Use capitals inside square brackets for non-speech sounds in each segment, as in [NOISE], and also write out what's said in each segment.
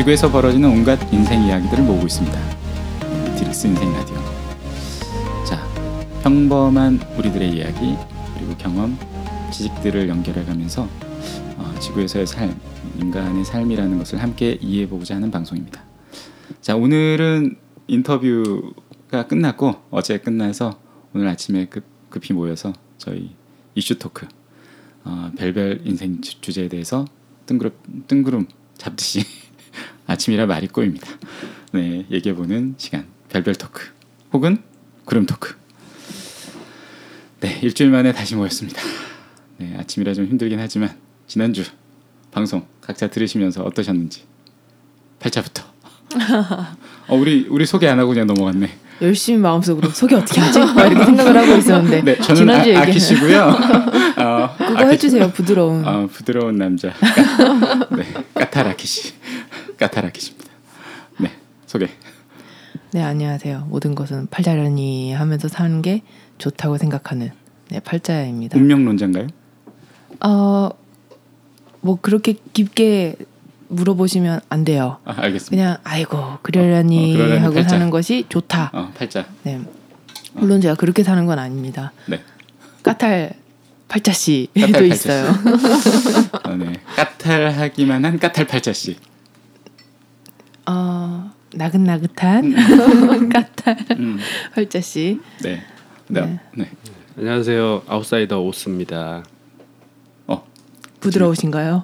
지구에서 벌어지는 온갖 인생 이야기들을 모으고 있습니다. 디렉스 인생 라디오. 자, 평범한 우리들의 이야기 그리고 경험, 지식들을 연결해가면서 어, 지구에서의 삶, 인간의 삶이라는 것을 함께 이해해보고자 하는 방송입니다. 자, 오늘은 인터뷰가 끝났고 어제 끝나서 오늘 아침에 급, 급히 모여서 저희 이슈 토크 어, 별별 인생 주- 주제에 대해서 뜬구름, 뜬구름 잡듯이 [LAUGHS] 아침이라 말이 꼬입니다. 네, 얘기해보는 시간 별별 토크 혹은 구름 토크. 네, 일주일 만에 다시 모였습니다. 네, 아침이라 좀 힘들긴 하지만 지난주 방송 각자 들으시면서 어떠셨는지 팔자부터. 어, 우리 우리 소개 안 하고 그냥 넘어갔네. 열심히 마음속으로 소개 어떻게 하지? 막 이렇게 생각을 하고 있었는데 네, 저는 아, 아끼시고요. [LAUGHS] 어, 그거 아끼- 해주세요 부드러운 어, 부드러운 남자. [LAUGHS] 네, 까타라키시. 까타라키시입니다. 네, 소개. 네 안녕하세요 모든 것은 팔자라니 하면서 사는 게 좋다고 생각하는 네 팔자입니다 운명론자인가요? 어뭐 그렇게 깊게 물어보시면 안 돼요 아, 알겠습니다. 그냥 아이고 그러려니 어, 그러려니 하고 팔자. 사는 것이 좋다 어, 팔자. 네 물론 제가 그렇게 사는 건 아닙니다 네. 까탈 팔자씨도 있어요 어, 네. 까탈하기만 한 까탈 팔자씨. 어 나긋나긋한 [LAUGHS] 까탈 음, 팔자씨 네. 네. 네. 네. 안녕하세요. 아웃사이더 오스입니다. 어, 부드러우신가요?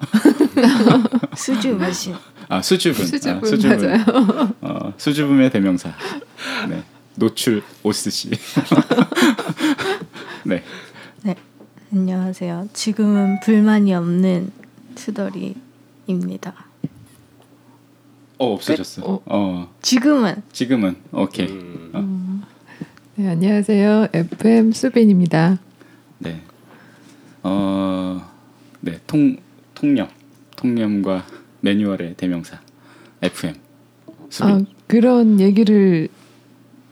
[LAUGHS] 수주 마신 아, 수줍음. 수줍음, 아, 수줍음. 맞아요. 어, 수줍음의 대명사. 네. 노출 오스 씨. [LAUGHS] 네. 네 안녕하세요 지금은 불만이 없는 투덜이입니다 어, 없어졌어. 어. 어, 지금은 지금은 오케이. 음, 네, 안녕하세요. FM 수빈입니다. 네. 어, 네. 통 통념. 통념과 매뉴얼의 대명사. FM. 수빈. 아, 그런 얘기를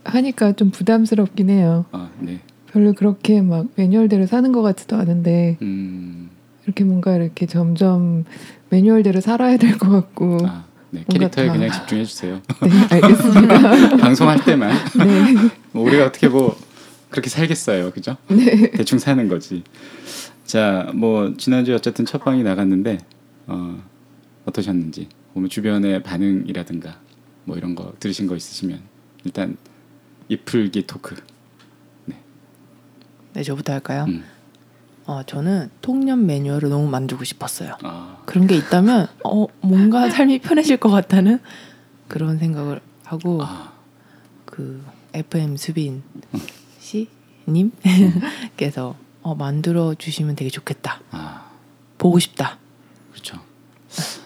하니까 좀 부담스럽긴 해요. 아, 네. 별로 그렇게 막 매뉴얼대로 사는 것 같지도 않은데 음. 이렇게 뭔가 이렇게 점점 매뉴얼대로 살아야 될 것 같고. 아, 네. 캐릭터에 다- 그냥 집중해 주세요. [LAUGHS] 네, 알겠습니다. [LAUGHS] 방송할 때만. 네, 뭐 우리가 어떻게 뭐 그렇게 살겠어요, 그죠? 네. 대충 사는 거지. 자, 뭐 지난주 에 어쨌든 첫 방이 나갔는데 어, 어떠셨는지, 뭐 주변의 반응이라든가 뭐 이런 거 들으신 거 있으시면 일단 이풀기 토크. 네 저부터 할까요? 음. 어 저는 통념 매뉴얼을 너무 만들고 싶었어요. 아, 그런 게 있다면 어 뭔가 삶이 편해질 것 같다는 그런 생각을 하고 아, 그 FM 수빈 씨님께서 [LAUGHS] 어, 만들어 주시면 되게 좋겠다. 아, 보고 싶다. 그렇죠.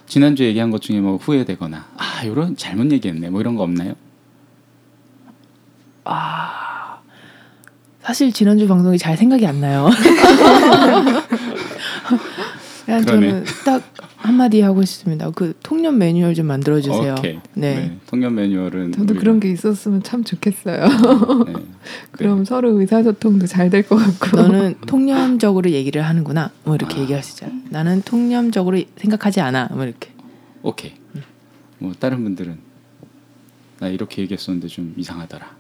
지난주 얘기한 것 중에 뭐 후회되거나 아, 이런 잘못 얘기했네. 뭐 이런 거 없나요? 사실 지난주 방송이 잘 생각이 안 나요. [LAUGHS] 그냥 그러네. 저는 딱 한마디 하고 싶습니다. 그 통념 매뉴얼 좀 만들어 주세요. 오케이. 네. 통념 매뉴얼은 저도 우리가- 그런 게 있었으면 참 좋겠어요. [LAUGHS] 네. 그럼 서로 의사소통도 잘 될 것 같고. 너는 통념적으로 얘기를 하는구나. 뭐 이렇게 아. 얘기할 수 있잖아. 나는 통념적으로 생각하지 않아. 뭐 이렇게. 오케이. 뭐 다른 분들은 나 이렇게 얘기했었는데 좀 이상하더라.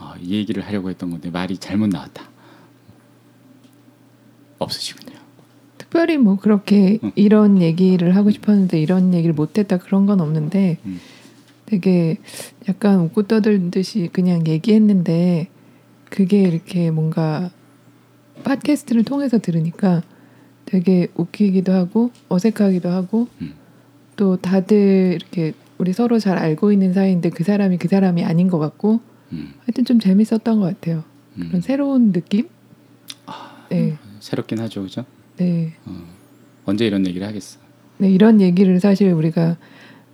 아, 이 얘기를 하려고 했던 건데 말이 잘못 나왔다. 없으시군요. 특별히 뭐 그렇게 응. 이런 얘기를 하고 싶었는데 이런 얘기를 못했다 그런 건 없는데 음. 되게 약간 웃고 떠들 듯이 그냥 얘기했는데 그게 이렇게 뭔가 팟캐스트를 통해서 들으니까 되게 웃기기도 하고 어색하기도 하고 음. 또 다들 이렇게 우리 서로 잘 알고 있는 사이인데 그 사람이 그 사람이 아닌 것 같고 음, 하여튼 좀 재밌었던 것 같아요. 음. 그런 새로운 느낌? 네, 새롭긴 하죠, 그죠? 네. 언제 이런 얘기를 하겠어? 네, 이런 얘기를 사실 우리가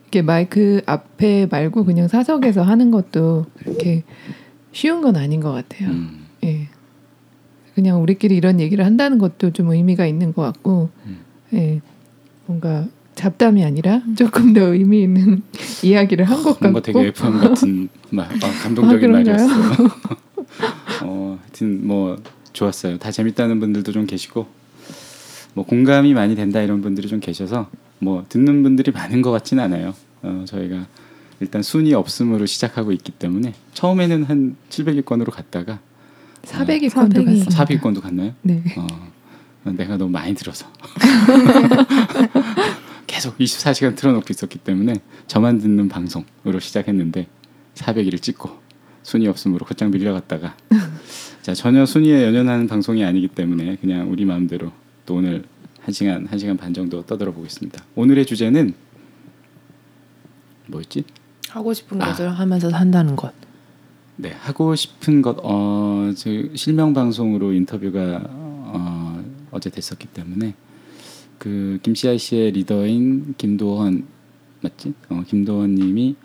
이렇게 마이크 앞에 말고 그냥 사석에서 하는 것도 그렇게 쉬운 건 아닌 것 같아요. 음, 예. 그냥 우리끼리 이런 얘기를 한다는 것도 좀 의미가 있는 것 같고, 음. 예. 뭔가 잡담이 아니라 조금 더 의미 있는 [LAUGHS] 이야기를 한것 뭔가 같고, 되게 FM 같은 말, 어, 감동적인 아, 그런가요? 말이었어. [LAUGHS] 어, 하여튼 뭐 좋았어요. 다 재밌다는 분들도 좀 계시고, 뭐 공감이 많이 된다 이런 분들이 좀 계셔서 뭐 듣는 분들이 많은 것 같지는 않아요. 어, 저희가 일단 순위 없음으로 시작하고 있기 때문에 처음에는 한 700위권으로 갔다가 400위권도 400위. 갔습니다. 400위권도 갔나요? 네. 어, 내가 너무 많이 들어서 [LAUGHS] 계속 24시간 틀어놓고 있었기 때문에 저만 듣는 방송으로 시작했는데 400위를 찍고 순위 없음으로 곧장 밀려갔다가 [LAUGHS] 자 전혀 순위에 연연하는 방송이 아니기 때문에 그냥 우리 마음대로 또 오늘 한 시간 한 시간 반 정도 떠들어 보겠습니다. 오늘의 주제는 뭐였지? 하고 싶은 아. 것을 하면서 산다는 것. 네 하고 싶은 것 어, 저 실명 방송으로 인터뷰가 어, 어제 됐었기 때문에 그 김씨아 씨의 리더인 김도헌 맞지? 어, 김도헌 님이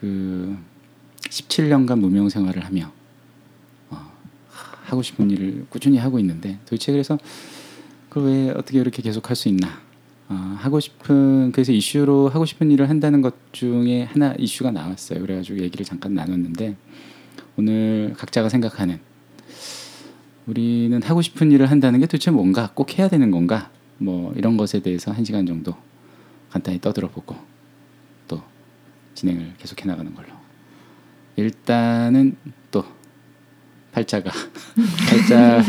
그 17년간 무명 생활을 하며 어, 하고 싶은 일을 꾸준히 하고 있는데 도대체 그래서 그걸 왜 어떻게 이렇게 계속 할 수 있나? 어, 하고 싶은 그래서 이슈로 하고 싶은 일을 한다는 것 중에 하나 이슈가 나왔어요. 그래가지고 얘기를 잠깐 나눴는데 오늘 각자가 생각하는 우리는 하고 싶은 일을 한다는 게 도대체 뭔가 꼭 해야 되는 건가 뭐 이런 것에 대해서 한 시간 정도 간단히 떠들어보고 또 진행을 계속해 나가는 걸로 일단은 또 팔자가 [LAUGHS] 팔자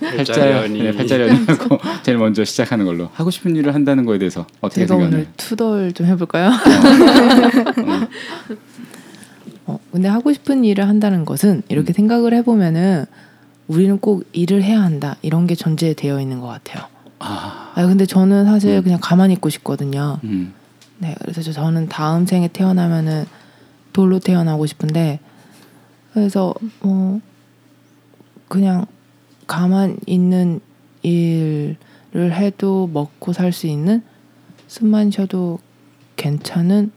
팔자 팔자련이. 네, 팔자련이하고 [LAUGHS] 제일 먼저 시작하는 걸로 하고 싶은 일을 한다는 거에 대해서 어떻게 제가 생각해요? 오늘 투덜 좀 해볼까요? [LAUGHS] 어, 근데 하고 싶은 일을 한다는 것은 이렇게 음. 생각을 해보면은 우리는 꼭 일을 해야 한다 이런 게 전제되어 있는 것 같아요. 아, 아 근데 저는 사실 음. 그냥 가만히 있고 싶거든요. 음, 네, 그래서 저- 저는 다음 생에 태어나면은 돌로 태어나고 싶은데 그래서 뭐 그냥 가만 있는 일을 해도 먹고 살 수 있는 숨만 쉬어도 괜찮은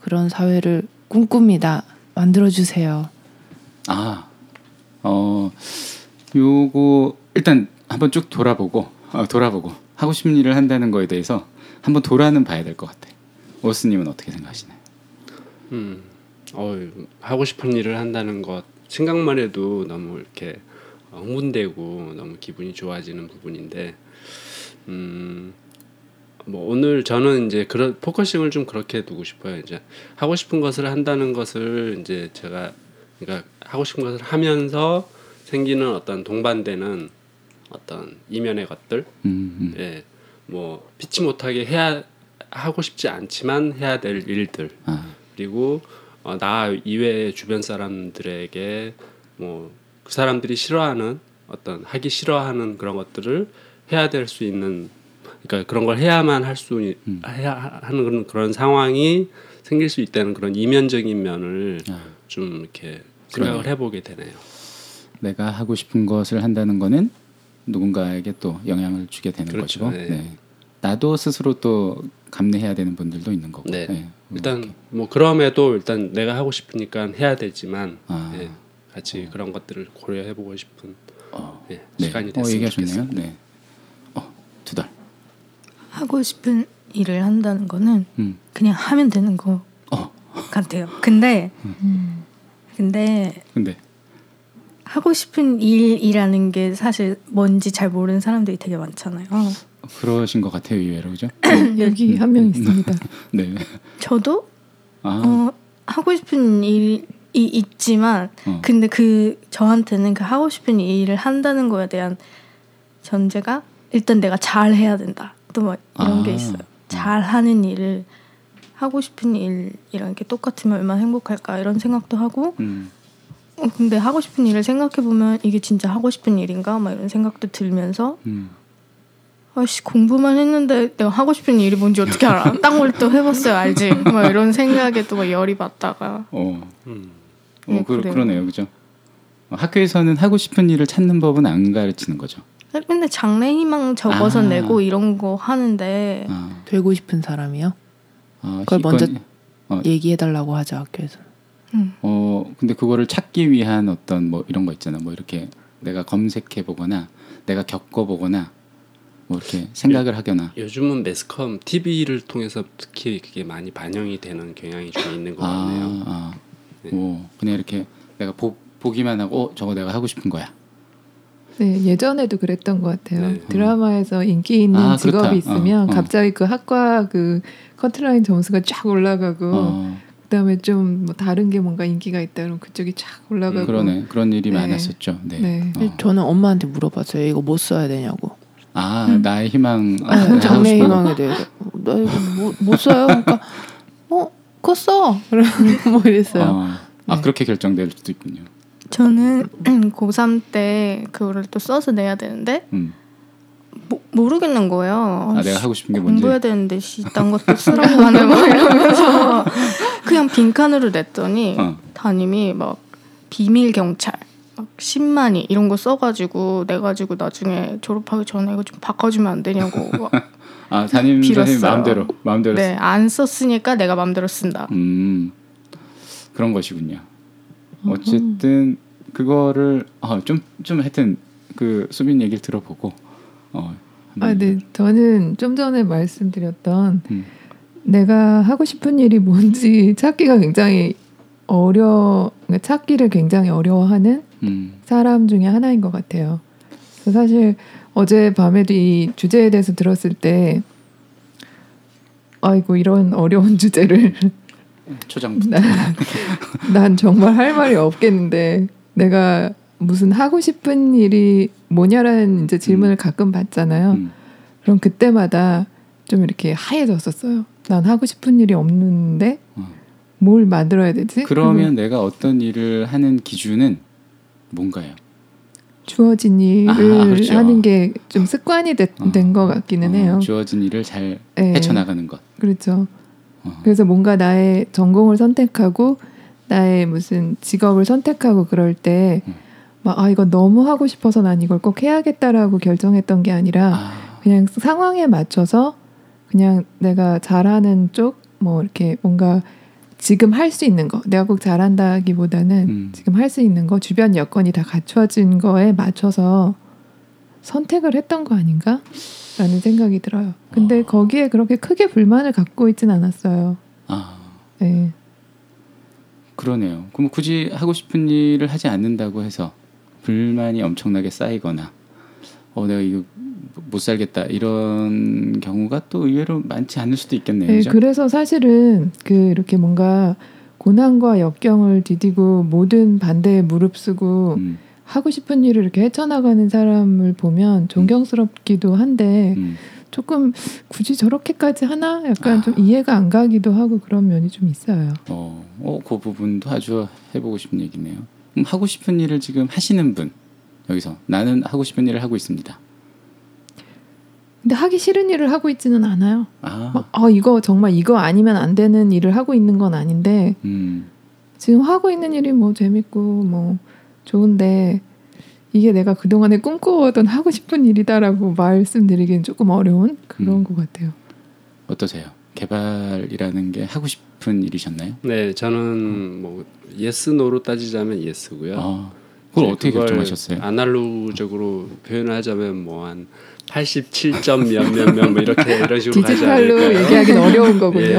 그런 사회를 꿈꿉니다. 만들어 주세요. 아, 어, 요거 일단 한번 쭉 돌아보고 어, 돌아보고 하고 싶은 일을 한다는 거에 대해서 한번 돌아는 봐야 될 것 같아. 오스님은 어떻게 생각하시나요? 음, 어, 하고 싶은 일을 한다는 것 생각만 해도 너무 이렇게 흥분되고 너무 기분이 좋아지는 부분인데, 음, 뭐 오늘 저는 이제 그런 focusing을 좀 그렇게 두고 싶어요. 이제 하고 싶은 것을 한다는 것을 이제 제가 그러니까 하고 싶은 것을 하면서 생기는 어떤 동반되는 어떤 이면의 것들, 음, 음. 예, 뭐 피치 못하게 해야 하고 싶지 않지만 해야 될 일들 아, 그리고 어, 나 이외의 주변 사람들에게 뭐 그 사람들이 싫어하는 어떤 하기 싫어하는 그런 것들을 해야 될 수 있는 그러니까 그런 걸 해야만 할수 음. 해야 하는 그런 그런 상황이 생길 수 있다는 그런 이면적인 면을 아. 좀 이렇게 생각을 그러네요. 해보게 되네요. 내가 하고 싶은 것을 한다는 거는 누군가에게 또 영향을 주게 되는 그렇죠. 거죠. 네. 네. 나도 스스로 또 감내해야 되는 분들도 있는 거고. 네. 네. 일단 뭐 그럼에도 일단 내가 하고 싶으니까 해야 되지만 아. 예, 같이 그런 것들을 고려해보고 싶은 어, 예, 네. 시간이 어, 됐으면 얘기하셨네요. 좋겠어요. 네. 어, 두 달. 하고 싶은 일을 한다는 거는 음. 그냥 하면 되는 거 어, 같아요. 근데 음. 근데 근데 하고 싶은 일이라는 게 사실 뭔지 잘 모르는 사람들이 되게 많잖아요. 그러신 것 같아요, 의외로 그죠? [CLEARS THROAT] 여기 한명 있습니다. [LAUGHS] 네. 저도 아, 어, 하고 싶은 일이 있지만 어. 근데 그 저한테는 그 하고 싶은 일을 한다는 거에 대한 전제가 일단 내가 잘 해야 된다. 또 뭐 이런 아. 게 있어요. 잘 하는 일을 하고 싶은 일이랑 이렇게 똑같으면 얼마나 행복할까 이런 생각도 하고 음, 어, 근데 하고 싶은 일을 생각해 보면 이게 진짜 하고 싶은 일인가 막 이런 생각도 들면서 음. 아씨 공부만 했는데 내가 하고 싶은 일이 뭔지 어떻게 알아? [LAUGHS] 딴걸또 해봤어요 알지? 막 이런 생각에 또 막 열이 받다가 어, 음. 어 네, 그, 그래요. 그러네요, 그죠? 어, 학교에서는 하고 싶은 일을 찾는 법은 안 가르치는 거죠. 근데 장래 희망 적어서 아. 내고 이런 거 하는데 아, 되고 싶은 사람이요? 아, 그걸 먼저 어. 얘기해 달라고 하죠 학교에서. 음, 어 근데 그거를 찾기 위한 어떤 뭐 이런 거 있잖아 뭐 이렇게 내가 검색해 보거나 내가 겪어 보거나 뭐 이렇게 생각을 하거나 요즘은 매스컴 TV를 통해서 특히 그게 많이 반영이 되는 경향이 좀 있는 것 같네요. 아, 네. 오 그냥 이렇게 내가 보, 보기만 하고 어, 저거 내가 하고 싶은 거야 네, 예전에도 그랬던 것 같아요. 네. 드라마에서 인기 있는 아, 직업이 그렇다. 있으면 어, 어. 갑자기 그 학과 그 커트라인 점수가 쫙 올라가고 어, 그다음에 좀 뭐 다른 게 뭔가 인기가 있다 그러면 그쪽이 쫙 올라가고 음, 그러네. 그런 일이 네. 많았었죠. 네. 네. 어. 저는 엄마한테 물어봤어요. 이거 뭐 써야 되냐고. 아 음. 나의 희망. 아, 하고 장래. 희망에 대해서 나 이거 뭐, 못 써요. 그러니까 어 그거 써. [LAUGHS] 뭐 이랬어요. 어, 아 네. 그렇게 결정될 수도 있군요. 저는 [CLEARS THROAT] 고3 때 그거를 또 써서 내야 되는데 음. 모, 모르겠는 거예요. 아 내가 하고 싶은 게 뭔지. 공부해야 되는데 씨, 딴 것도 쓰라고 하네 막 이러면서 그냥 빈칸으로 냈더니 어. 담임이 막 비밀 경찰 막 10만이 이런 거 써가지고 내가지고 나중에 졸업하기 전에 이거 좀 바꿔주면 안 되냐고 [LAUGHS] 막아 담임. 선생님 마음대로 마음대로. 네, 안 썼으니까 내가 맘대로 쓴다. 음 그런 것이군요. 어쨌든 그거를 좀좀 좀 하여튼 그 수빈 얘기를 들어보고 어. 아, 네. 저는 좀 전에 말씀드렸던 음. 내가 하고 싶은 일이 뭔지 찾기가 굉장히 어려 그러니까 찾기를 굉장히 어려워하는 음. 사람 중에 하나인 것 같아요. 그래서 사실 어제 밤에도 이 주제에 대해서 들었을 때 아이고 이런 어려운 [LAUGHS] 주제를 초장부터. 난, 난 정말 할 말이 없겠는데 내가 무슨 하고 싶은 일이 뭐냐라는 이제 질문을 가끔 받잖아요. 음. 그럼 그때마다 좀 이렇게 하얘졌었어요. 난 하고 싶은 일이 없는데 어. 뭘 만들어야 되지? 그러면 그리고 내가 어떤 일을 하는 기준은 뭔가요? 주어진 일을 아, 그렇죠. 하는 게 좀 습관이 어. 된것 같기는 어, 해요. 주어진 일을 잘 네. 헤쳐나가는 것. 그렇죠. 어. 그래서 뭔가 나의 전공을 선택하고 나의 무슨 직업을 선택하고 그럴 때 음. 막 아 이거 너무 하고 싶어서 난 이걸 꼭 해야겠다라고 결정했던 게 아니라 아, 그냥 상황에 맞춰서 그냥 내가 잘하는 쪽 뭐 이렇게 뭔가 지금 할 수 있는 거 내가 꼭 잘한다기보다는 음. 지금 할 수 있는 거 주변 여건이 다 갖춰진 거에 맞춰서 선택을 했던 거 아닌가? 라는 생각이 들어요. 근데 어. 거기에 그렇게 크게 불만을 갖고 있진 않았어요. 아 네. 그러네요. 그럼 굳이 하고 싶은 일을 하지 않는다고 해서 불만이 엄청나게 쌓이거나 어 내가 이거 못 살겠다 이런 경우가 또 의외로 많지 않을 수도 있겠네요. 네, 그죠? 그래서 사실은 그 이렇게 뭔가 고난과 역경을 디디고 모든 반대에 무릅쓰고 음, 하고 싶은 일을 이렇게 헤쳐나가는 사람을 보면 존경스럽기도 한데 음. 조금 굳이 저렇게까지 하나 약간 아. 좀 이해가 안 가기도 하고 그런 면이 좀 있어요. 어, 어, 그 부분도 아주 해보고 싶은 얘기네요. 하고 싶은 일을 지금 하시는 분 여기서 나는 하고 싶은 일을 하고 있습니다. 근데 하기 싫은 일을 하고 있지는 않아요. 아, 막, 아 이거 정말 이거 아니면 안 되는 일을 하고 있는 건 아닌데 음, 지금 하고 있는 일이 뭐 재밌고 뭐 좋은데 이게 내가 그동안에 꿈꿔오던 하고 싶은 일이다라고 말씀드리기는 조금 어려운 그런 음. 것 같아요. 어떠세요? 개발이라는 게 하고 싶은 일이셨나요? 네, 저는 뭐 yes no로 따지자면 yes고요. 아, 그걸 어떻게 결정하셨어요? 아날로그적으로 표현을 하자면 뭐 한 87점 몇몇 몇 뭐 이렇게 [LAUGHS] 이런 식으로 디지털로? 얘기하기는 어려운 거군요. 예,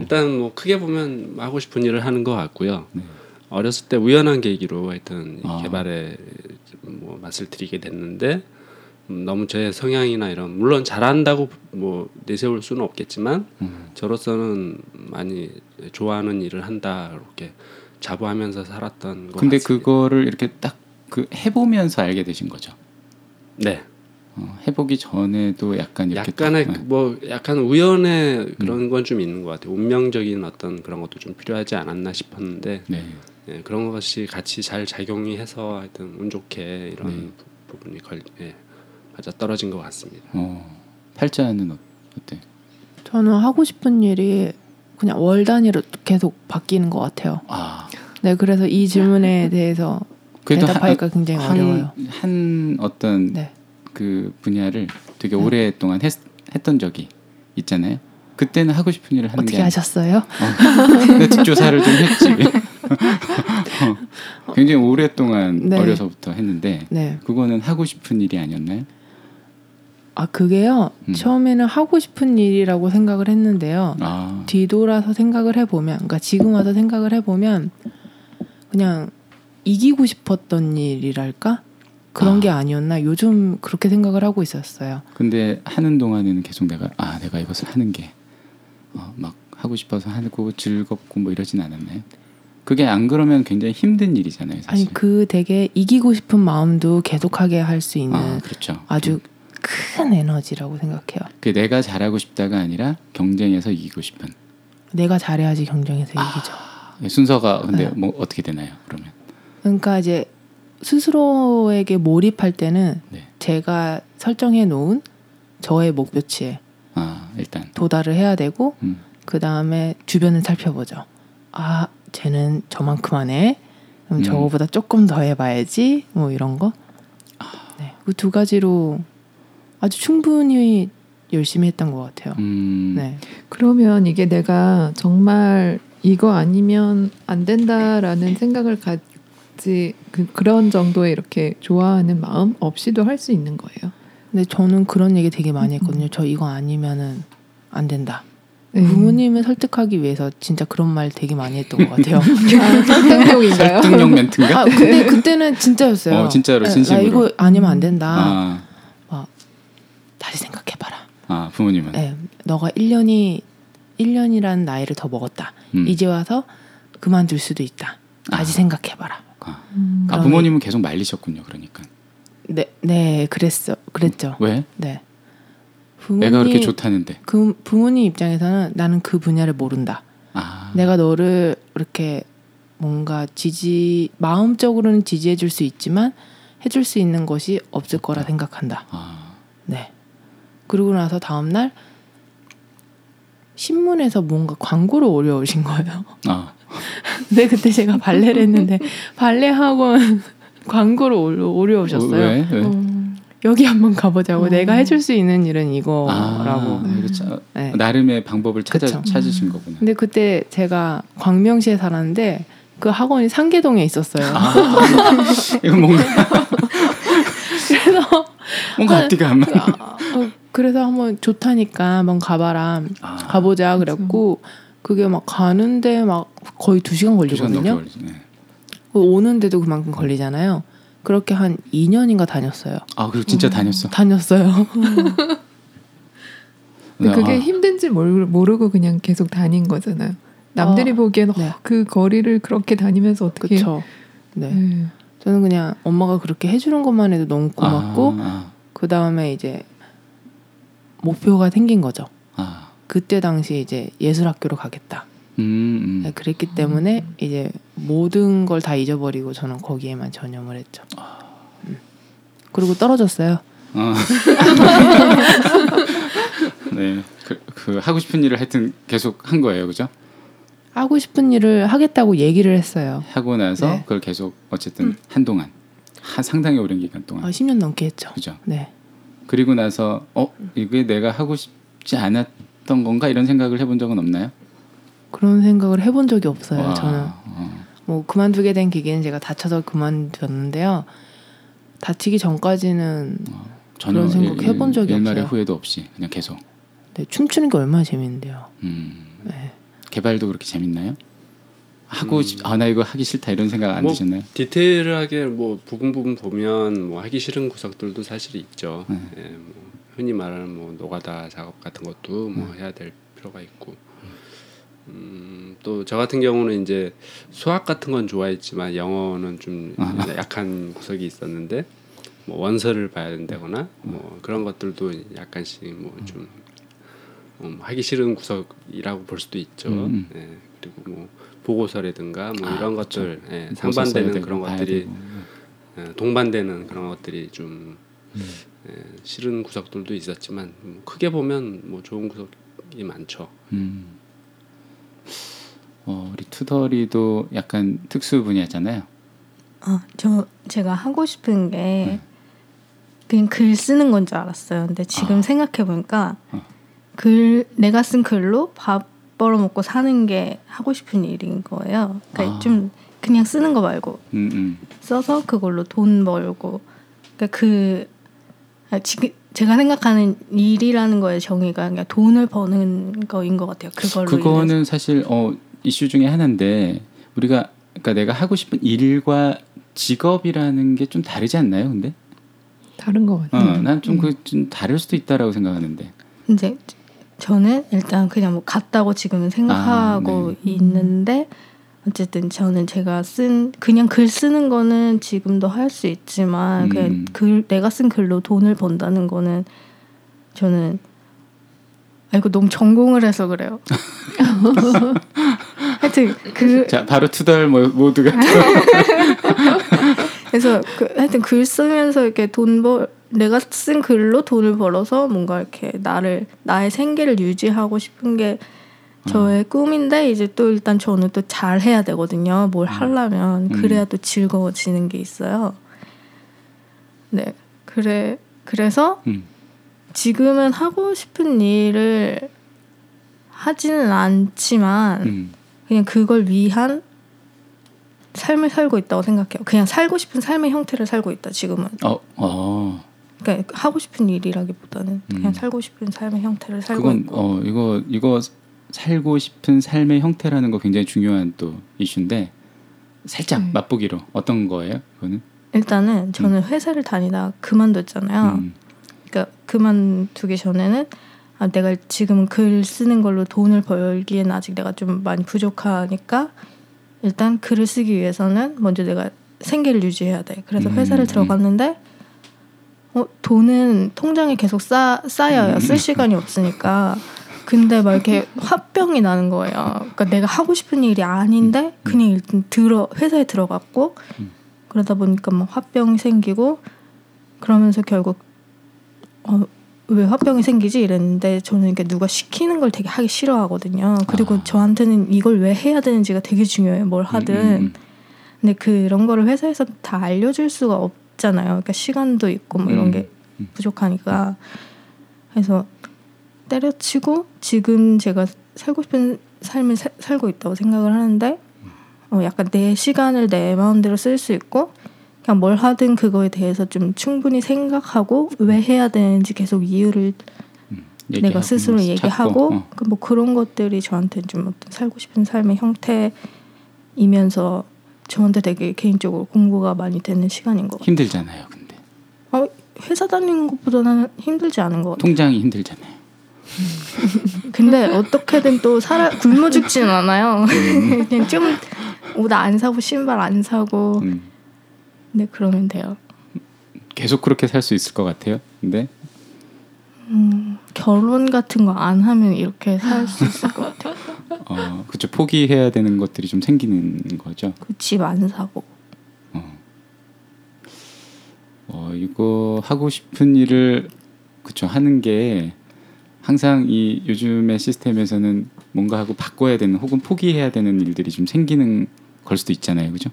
일단 뭐 크게 보면 하고 싶은 일을 하는 것 같고요. 네. 어렸을 때 우연한 계기로 하여튼 이 아. 개발에 뭐 맛을 들이게 됐는데 음, 너무 제 성향이나 이런 물론 잘한다고 뭐 내세울 수는 없겠지만 음, 저로서는 많이 좋아하는 일을 한다 이렇게 자부하면서 살았던 것 근데 같습니다. 그거를 이렇게 딱 그 해보면서 알게 되신 거죠. 네 어, 해보기 전에도 약간 이렇게 약간의 딱, 그뭐 약간 우연의 그런 건좀 있는 것 같아요. 운명적인 어떤 그런 것도 좀 필요하지 않았나 싶었는데 네. 예, 그런 것이 같이 잘 작용이 해서 하여튼 운 좋게 이런 네. 부- 부분이 걸 예, 맞아 떨어진 것 같습니다. 어, 팔자는 어, 어때? 저는 하고 싶은 일이 그냥 월 단위로 계속 바뀌는 것 같아요. 아, 네, 그래서 이 질문에 대해서 그래도 대답하기가 굉장히 어려워요. 한, 한 어떤 네. 그 분야를 되게 네. 오랫동안 했, 했던 적이 있잖아요. 그때는 하고 싶은 일을 하는 어떻게 게 하셨어요? 어, 뒷조사를 좀 했지. [LAUGHS] 어, 굉장히 오랫동안 네. 어려서부터 했는데 네. 그거는 하고 싶은 일이 아니었나요? 아 그게요. 음. 처음에는 하고 싶은 일이라고 생각을 했는데요. 아, 뒤돌아서 생각을 해보면, 그러니까 지금 와서 생각을 해보면 그냥 이기고 싶었던 일이랄까? 그런 아. 게 아니었나 요즘 그렇게 생각을 하고 있었어요. 근데 하는 동안에는 계속 내가 아 내가 이것을 하는 게 어, 막 하고 싶어서 하고 즐겁고 뭐 이러진 않았나요? 그게 안 그러면 굉장히 힘든 일이잖아요, 사실. 아니 그 되게 이기고 싶은 마음도 계속하게 할 수 있는 아, 그렇죠. 아주 큰 에너지라고 생각해요. 그 내가 잘하고 싶다가 아니라 경쟁에서 이기고 싶은 내가 잘해야지 경쟁에서 이기죠. 예, 순서가 근데 네. 뭐 어떻게 되나요? 그러면 그러니까 이제 스스로에게 몰입할 때는 네. 제가 설정해 놓은 저의 목표치에 아 일단 도달을 해야 되고 음. 그 다음에 주변을 살펴보죠. 아, 쟤는 저만큼 하네. 그럼 음. 저거보다 조금 더 해봐야지. 뭐 이런 거. 네, 그 두 가지로 아주 충분히 열심히 했던 것 같아요. 음, 네, 그러면 이게 내가 정말 이거 아니면 안 된다라는 생각을 갖지 그, 그런 정도의 이렇게 좋아하는 마음 없이도 할 수 있는 거예요. 근데 저는 그런 얘기 되게 많이 했거든요. 저 이거 아니면은 안 된다. 네. 부모님을 설득하기 위해서 진짜 그런 말 되게 많이 했던 것 같아요. [LAUGHS] 아, 설득용인가요? 설득용 멘트인가? 아, 근데 그때는 진짜였어요. 어, 진짜로, 네, 진심으로. 나 이거 아니면 안 된다. 아, 다시 생각해봐라. 아 부모님은 네, 너가 1년이 1년이라는 나이를 더 먹었다. 음. 이제 와서 그만둘 수도 있다. 다시 아. 생각해봐라. 아, 음. 아, 부모님은 계속 말리셨군요. 그러니까 네, 네, 그랬어, 그랬죠. 왜? 네. 부모님, 내가 그렇게 좋다는데 그 부모님 입장에서는 나는 그 분야를 모른다. 아 내가 너를 이렇게 뭔가 지지 마음적으로는 지지해 줄 수 있지만 해줄 수 있는 것이 없을 거라 생각한다. 아, 네. 그러고 나서 다음 날 신문에서 뭔가 광고를 올려오신 거예요. 아, 근데 [LAUGHS] 그때 제가 발레를 했는데 발레 학원 [LAUGHS] 광고를 올려, 올려오셨어요. 왜? 왜? 어. 여기 한번 가보자고. 어. 내가 해줄 수 있는 일은 이거라고. 아, 음. 차- 네. 나름의 방법을 찾아 그쵸. 찾으신 거구나. 근데 그때 제가 광명시에 살았는데 그 학원이 상계동에 있었어요. 아, [LAUGHS] 이거 뭔가 그래서 뭔가 앞뒤가 안 맞. 아, 어, 그래서 한번 좋다니까 한번 가봐라. 아, 가보자 그랬고 그게 막 가는데 막 거의 두 시간 걸리거든요. 네. 오는데도 그만큼 걸리잖아요. 그렇게 한 2년인가 다녔어요. 아, 그리고 진짜 다녔어. 다녔어요. [LAUGHS] 근데 그게 아, 힘든지 모르, 모르고 그냥 계속 다닌 거잖아요. 남들이 어, 보기엔 네. 어, 그 거리를 그렇게 다니면서 어떻게 그렇죠. 네. 네. 저는 그냥 엄마가 그렇게 해주는 것만 해도 너무 고맙고 아, 그 다음에 이제 목표가 생긴 거죠. 아, 그때 당시 이제 예술학교로 가겠다. 음, 음. 네, 그랬기 때문에 이제 모든 걸 다 잊어버리고 저는 거기에만 전념을 했죠. 음. 그리고 떨어졌어요. 아. [LAUGHS] 네, 그, 그 하고 싶은 일을 하여튼 계속 한 거예요, 그죠? 하고 싶은 일을 하겠다고 얘기를 했어요. 하고 나서 네. 그걸 계속 어쨌든 한동안 한 상당히 오랜 기간 동안, 아, 10년 넘게 했죠. 그죠? 네. 그리고 나서 어 이게 내가 하고 싶지 않았던 건가 이런 생각을 해본 적은 없나요? 그런 생각을 해본 적이 없어요. 와, 저는 어. 뭐 그만두게 된 계기는 제가 다쳐서 그만뒀는데요. 다치기 전까지는 전혀 그런 생각 일- 해본 적이 없어요. 후회도 없이 그냥 계속. 네, 춤추는 게 얼마나 재밌는데요. 음, 네. 개발도 그렇게 재밌나요? 하고 음. 싶, 아나 이거 하기 싫다 이런 생각 안 뭐, 드셨나요? 디테일하게 뭐 부분 부분 보면 뭐 하기 싫은 구석들도 사실 있죠. 네. 예, 뭐 흔히 말하는 뭐 노가다 작업 같은 것도 뭐 네. 해야 될 필요가 있고. 음, 또 저 같은 경우는 이제 수학 같은 건 좋아했지만 영어는 좀 아. [LAUGHS] 약한 구석이 있었는데 뭐 원서를 봐야 된다거나 뭐 그런 것들도 약간씩 음. 뭐좀 음, 하기 싫은 구석이라고 볼 수도 있죠. 음. 예, 그리고 뭐 보고서라든가 뭐 아, 이런 그렇죠. 것들 예, 보고서 써야 상반되는 그런 것들이 되고. 예, 동반되는 그런 것들이 좀 음. 예, 싫은 구석들도 있었지만 뭐 크게 보면 뭐 좋은 구석이 많죠. 음. 어, 우리 투덜이도 약간 특수 분야잖아요. 아, 저 제가 하고 싶은 게 네. 그냥 글 쓰는 건 줄 알았어요. 근데 지금 아. 생각해 보니까 어. 글 내가 쓴 글로 밥 벌어 먹고 사는 게 하고 싶은 일인 거예요. 그러니까 아. 좀 그냥 쓰는 거 말고 음, 음. 써서 그걸로 돈 벌고 그러니까 그 아, 지금 제가 생각하는 일이라는 거의 정의가 그냥 돈을 버는 거인 것 같아요. 그걸로 인해서. 그거는 사실 어, 이슈 중에 하나인데 우리가 그러니까 내가 하고 싶은 일과 직업이라는 게 좀 다르지 않나요? 근데 다른 것 어, 같아요. 난좀 음. 그좀 다를 수도 있다라고 생각하는데. 이제 저는 일단 그냥 뭐 같다고 지금은 생각하고 아, 있는데 어쨌든 저는 제가 쓴 그냥 글 쓰는 거는 지금도 할 수 있지만 음. 그냥 글 내가 쓴 글로 돈을 번다는 거는 저는 아 이거 너무 전공을 해서 그래요. [LAUGHS] 하여튼 그 자, 바로 투덜 모- 모두가 [LAUGHS] 그래서 그, 하여튼 글 쓰면서 이렇게 돈 벌 내가 쓴 글로 돈을 벌어서 뭔가 이렇게 나를 나의 생계를 유지하고 싶은 게 저의 꿈인데 이제 또 일단 저는 또 잘 해야 되거든요. 뭘 하려면 음. 그래야 또 즐거워지는 게 있어요. 네, 그래 그래서 음. 지금은 하고 싶은 일을 하지는 않지만 음. 그냥 그걸 위한 삶을 살고 있다고 생각해요. 그냥 살고 싶은 삶의 형태를 살고 있다 지금은. 어, 어. 그러니까 하고 싶은 일이라기보다는 그냥 음. 살고 싶은 삶의 형태를 살고 그건 있고. 어 이거 이거 살고 싶은 삶의 형태라는 거 굉장히 중요한 또 이슈인데 살짝 네. 맛보기로 어떤 거예요? 그거는? 일단은 저는 회사를 다니다 그만뒀잖아요. 음. 그러니까 그만두기 전에는 아, 내가 지금은 글 쓰는 걸로 돈을 벌기엔 아직 내가 좀 많이 부족하니까 일단 글을 쓰기 위해서는 먼저 내가 생계를 유지해야 돼. 그래서 음, 회사를 음. 들어갔는데 어, 돈은 통장에 계속 쌓, 쌓여요. 음. 쓸 시간이 없으니까. 근데 막 이렇게 화병이 나는 거예요. 그러니까 내가 하고 싶은 일이 아닌데 그냥 일단 들어 회사에 들어갔고 음. 그러다 보니까 막 화병이 생기고 그러면서 결국 어, 왜 화병이 생기지 이랬는데 저는 이렇게 누가 시키는 걸 되게 하기 싫어하거든요. 그리고 아. 저한테는 이걸 왜 해야 되는지가 되게 중요해요. 뭘 하든. 음, 음, 근데 그런 거를 회사에서 다 알려줄 수가 없 잖아요. 그러니까 시간도 있고 뭐 이런 음, 게 음. 부족하니까. 그래서 때려치고 지금 제가 살고 싶은 삶을 사- 살고 있다고 생각을 하는데 어, 약간 내 시간을 내 마음대로 쓸 수 있고 그냥 뭘 하든 그거에 대해서 좀 충분히 생각하고 왜 해야 되는지 계속 이유를 음. 내가 스스로 찾고, 얘기하고 어. 그뭐 그런 것들이 저한테 좀 어떤 살고 싶은 삶의 형태이면서 저한테 되게 개인적으로 공부가 많이 되는 시간인 것 같아요. 힘들잖아요. 근데 어, 회사 다니는 것보다는 힘들지 않은 것 같아요. 통장이 힘들잖아요. 근데 어떻게든 또 살아 굶어 죽지는 않아요. [LAUGHS] 그냥 좀 옷 안 사고 신발 안 사고 음. 네 그러면 돼요. 계속 그렇게 살 수 있을 것 같아요. 근데 음, 결혼 같은 거 안 하면 이렇게 살 수 있을 것 같아요. 어, 그쵸 포기해야 되는 것들이 좀 생기는 거죠. 그집안 사고. 어, 이거 하고 싶은 일을 그쵸 하는 게 항상 이 요즘의 시스템에서는 뭔가 하고 바꿔야 되는 혹은 포기해야 되는 일들이 좀 생기는 걸 수도 있잖아요, 그죠?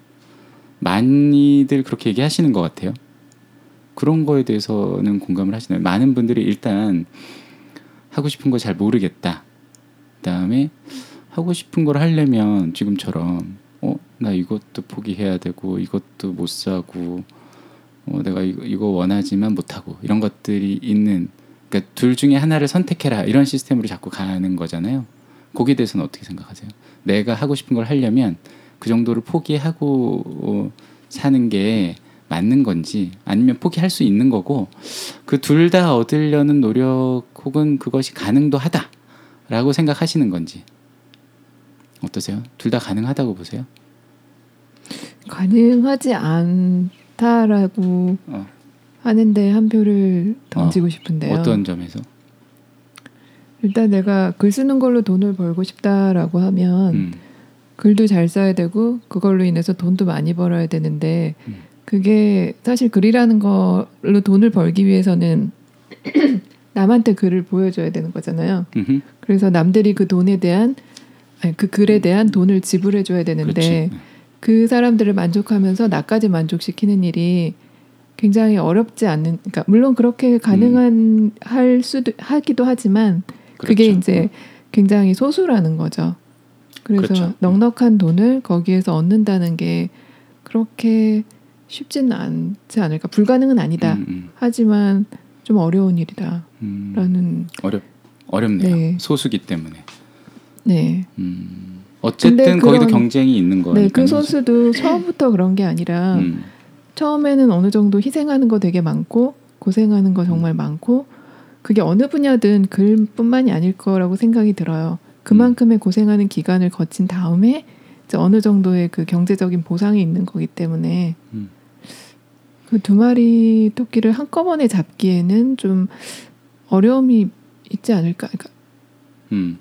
많이들 그렇게 얘기하시는 것 같아요. 그런 거에 대해서는 공감을 하시나요? 많은 분들이 일단 하고 싶은 거 잘 모르겠다. 그다음에 하고 싶은 걸 하려면 지금처럼 어 나 이것도 포기해야 되고 이것도 못 사고 어, 내가 이거, 이거 원하지만 못 하고 이런 것들이 있는 그러니까 둘 중에 하나를 선택해라 이런 시스템으로 자꾸 가는 거잖아요. 거기에 대해서는 어떻게 생각하세요? 내가 하고 싶은 걸 하려면 그 정도를 포기하고 어, 사는 게 맞는 건지 아니면 포기할 수 있는 거고 그 둘 다 얻으려는 노력 혹은 그것이 가능도 하다 라고 생각하시는 건지 어떠세요? 둘 다 가능하다고 보세요? 가능하지 않다라고 어, 하는데 한 표를 던지고 싶은데요. 어떤 점에서? 일단 내가 글 쓰는 걸로 돈을 벌고 싶다라고 하면 음, 글도 잘 써야 되고 그걸로 인해서 돈도 많이 벌어야 되는데 음. 그게 사실 글이라는 걸로 돈을 벌기 위해서는 [CLEARS THROAT] [COUGHS] 남한테 글을 보여줘야 되는 거잖아요. 음흠. 그래서 남들이 그 돈에 대한 아니 그 글에 대한 돈을 지불해 줘야 되는데 그렇지. 그 사람들을 만족하면서 나까지 만족시키는 일이 굉장히 어렵지 않는 그러니까 물론 그렇게 가능한 할 수도 하기도 하지만 그게 그렇죠. 이제 굉장히 소수라는 거죠. 그래서 그렇죠. 넉넉한 돈을 거기에서 얻는다는 게 그렇게 쉽지는 않지 않을까. 불가능은 아니다. 음, 음, 하지만 좀 어려운 일이다라는 음. 어렵 어렵네요. 네. 소수기 때문에. 네. 음. 어쨌든 거기도 그런- 경쟁이 있는 거니까. 네, 그 선수도 처음부터 그런 게 아니라 음, 처음에는 어느 정도 희생하는 거 되게 많고 고생하는 거 정말 많고 그게 어느 분야든 글뿐만이 아닐 거라고 생각이 들어요. 그만큼의 고생하는 기간을 거친 다음에 이제 어느 정도의 그 경제적인 보상이 있는 거기 때문에 음. 그두 마리 토끼를 한꺼번에 잡기에는 좀 어려움이 있지 않을까. 그러니까 음.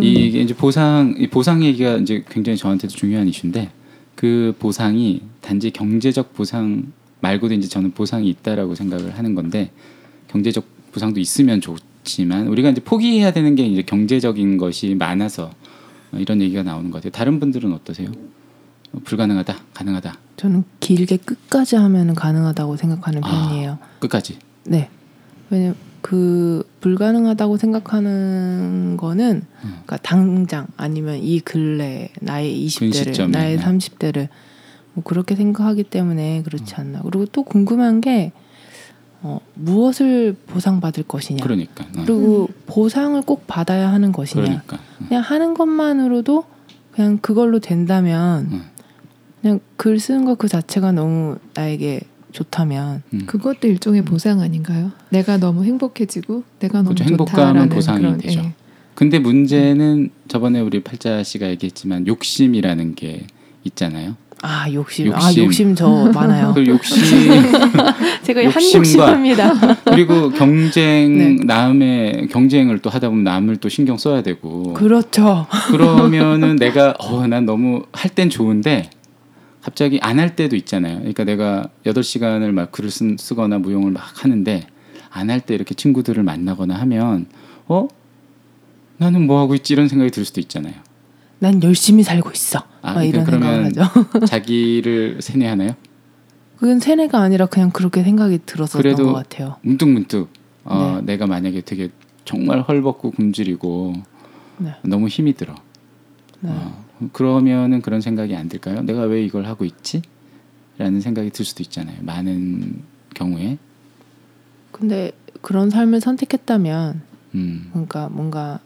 이게 이제 보상 이 보상 얘기가 이제 굉장히 저한테도 중요한 이슈인데 그 보상이 단지 경제적 보상 말고도 이제 저는 보상이 있다라고 생각을 하는 건데 경제적 보상도 있으면 좋지만 우리가 이제 포기해야 되는 게 이제 경제적인 것이 많아서 어, 이런 얘기가 나오는 것 같아요. 다른 분들은 어떠세요? 어, 불가능하다, 가능하다, 저는 길게 끝까지 하면 가능하다고 생각하는 아. 편이에요. 끝까지. 네. 왜냐면 그 불가능하다고 생각하는 거는 음. 그러니까 당장 아니면 이 근래 나의 20대를 시점에, 나의 네. 30대를 뭐 그렇게 생각하기 때문에 그렇지 않나. 그리고 또 궁금한 게 어, 무엇을 보상받을 것이냐. 그러니까. 어. 그리고 보상을 꼭 받아야 하는 것이냐. 그러니까. 어. 그냥 하는 것만으로도 그냥 그걸로 된다면 음. 그냥 글 쓰는 것 그 자체가 너무 나에게 좋다면 음. 그것도 일종의 보상 아닌가요? 내가 너무 행복해지고 내가 너무 그렇죠. 행복감은 보상이 그런, 되죠. 예. 근데 문제는 저번에 우리 팔자 씨가 얘기했지만 욕심이라는 게 있잖아요. 아 욕심, 아 욕심. 욕심 저 [LAUGHS] 많아요. 그 욕심 [LAUGHS] 제가 한욕심합니다. [LAUGHS] 그리고 경쟁 네. 남의 경쟁을 또 하다 보면 남을 또 신경 써야 되고 그렇죠. 그러면은 내가 어난 너무 할 땐 좋은데 갑자기 안 할 때도 있잖아요. 그러니까 내가 8시간을 막 글을 쓴, 쓰거나 무용을 막 하는데 안 할 때 이렇게 친구들을 만나거나 하면 어 나는 뭐 하고 있지 이런 생각이 들 수도 있잖아요. 난 열심히 살고 있어. 아, 막 이런 그러니까 생각을 그러면 하죠. [LAUGHS] 자기를 세뇌하나요? 그건 세뇌가 아니라 그냥 그렇게 생각이 들었었던 것 같아요. 문득문득 어, 네. 내가 만약에 되게 정말 헐벗고 굶주리고 네. 너무 힘이 들어. 네. 어, 그러면은 그런 생각이 안 들까요? 내가 왜 이걸 하고 있지? 라는 생각이 들 수도 있잖아요. 많은 경우에. 근데 그런 삶을 선택했다면, 음, 그러니까 뭔가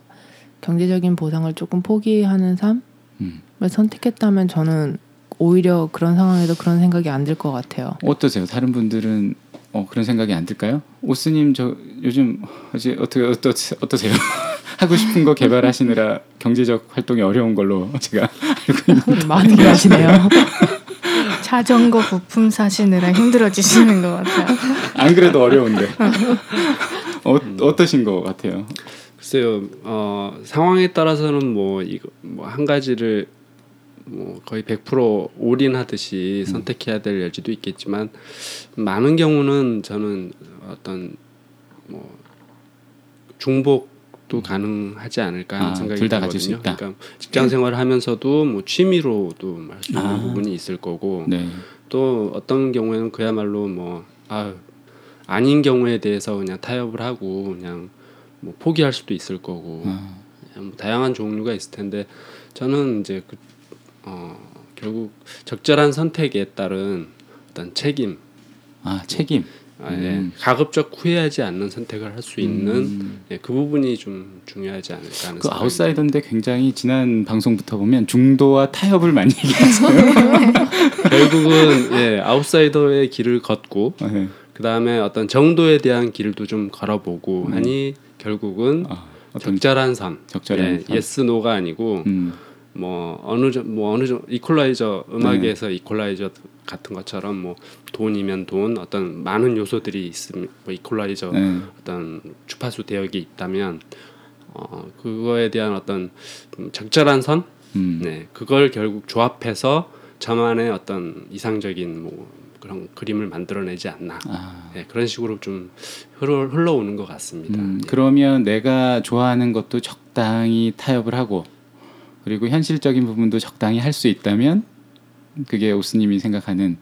경제적인 보상을 조금 포기하는 삶을 음. 선택했다면 저는 오히려 그런 상황에도 그런 생각이 안 들 것 같아요. 어떠세요? 다른 분들은 어, 그런 생각이 안 들까요? 오스님 저 요즘 어제 어떻게 어떠, 어떠세요? [LAUGHS] 하고 싶은 거 개발하시느라 경제적 활동이 어려운 걸로 제가 많은 걸 하시네요. [LAUGHS] 자전거 부품 사시느라 힘들어지시는 것 같아요. [LAUGHS] 안 그래도 어려운데 어, 어떠신 것 같아요? 글쎄요, 어, 상황에 따라서는 뭐 이거 뭐 한 가지를 뭐 거의 100% 올인하듯이 선택해야 될 여지도 있겠지만 많은 경우는 저는 어떤 뭐 중복도 가능하지 않을까 하는 아, 생각이 둘다 가질 수. 있다. 그러니까 직장 생활을 하면서도 뭐 취미로도 할 수 있는 아. 부분이 있을 거고 네. 또 어떤 경우에는 그야말로 뭐 아, 아닌 경우에 대해서 그냥 타협을 하고 그냥 뭐 포기할 수도 있을 거고 아, 뭐 다양한 종류가 있을 텐데 저는 이제 그, 어, 결국 적절한 선택에 따른 어떤 책임, 아 책임. 아, 예, 음. 가급적 후회하지 않는 선택을 할 수 있는 음. 예, 그 부분이 좀 중요하지 않을까 하는 그 아웃사이더인데 굉장히 지난 방송부터 보면 중도와 타협을 많이 얘기했어요. [LAUGHS] 결국은 예, 아웃사이더의 길을 걷고 네. 그 다음에 어떤 정도에 대한 길도 좀 걸어보고 음. 하니 결국은 아, 적절한 선, 적절한 예, 선. yes no가 아니고 음, 뭐 어느 정- 뭐 어느 정 이퀄라이저 음악에서 이퀄라이저 같은 것처럼 뭐 돈이면 돈 어떤 많은 요소들이 있으면 뭐 이퀄라이저 네. 어떤 주파수 대역이 있다면 어 그거에 대한 어떤 음, 적절한 선, 음. 네 그걸 결국 조합해서 저만의 어떤 이상적인 뭐 그런 그림을 만들어내지 않나 아, 네, 그런 식으로 좀 흘러, 흘러오는 것 같습니다. 음, 예. 그러면 내가 좋아하는 것도 적당히 타협을 하고 그리고 현실적인 부분도 적당히 할 수 있다면 그게 오스님이 생각하는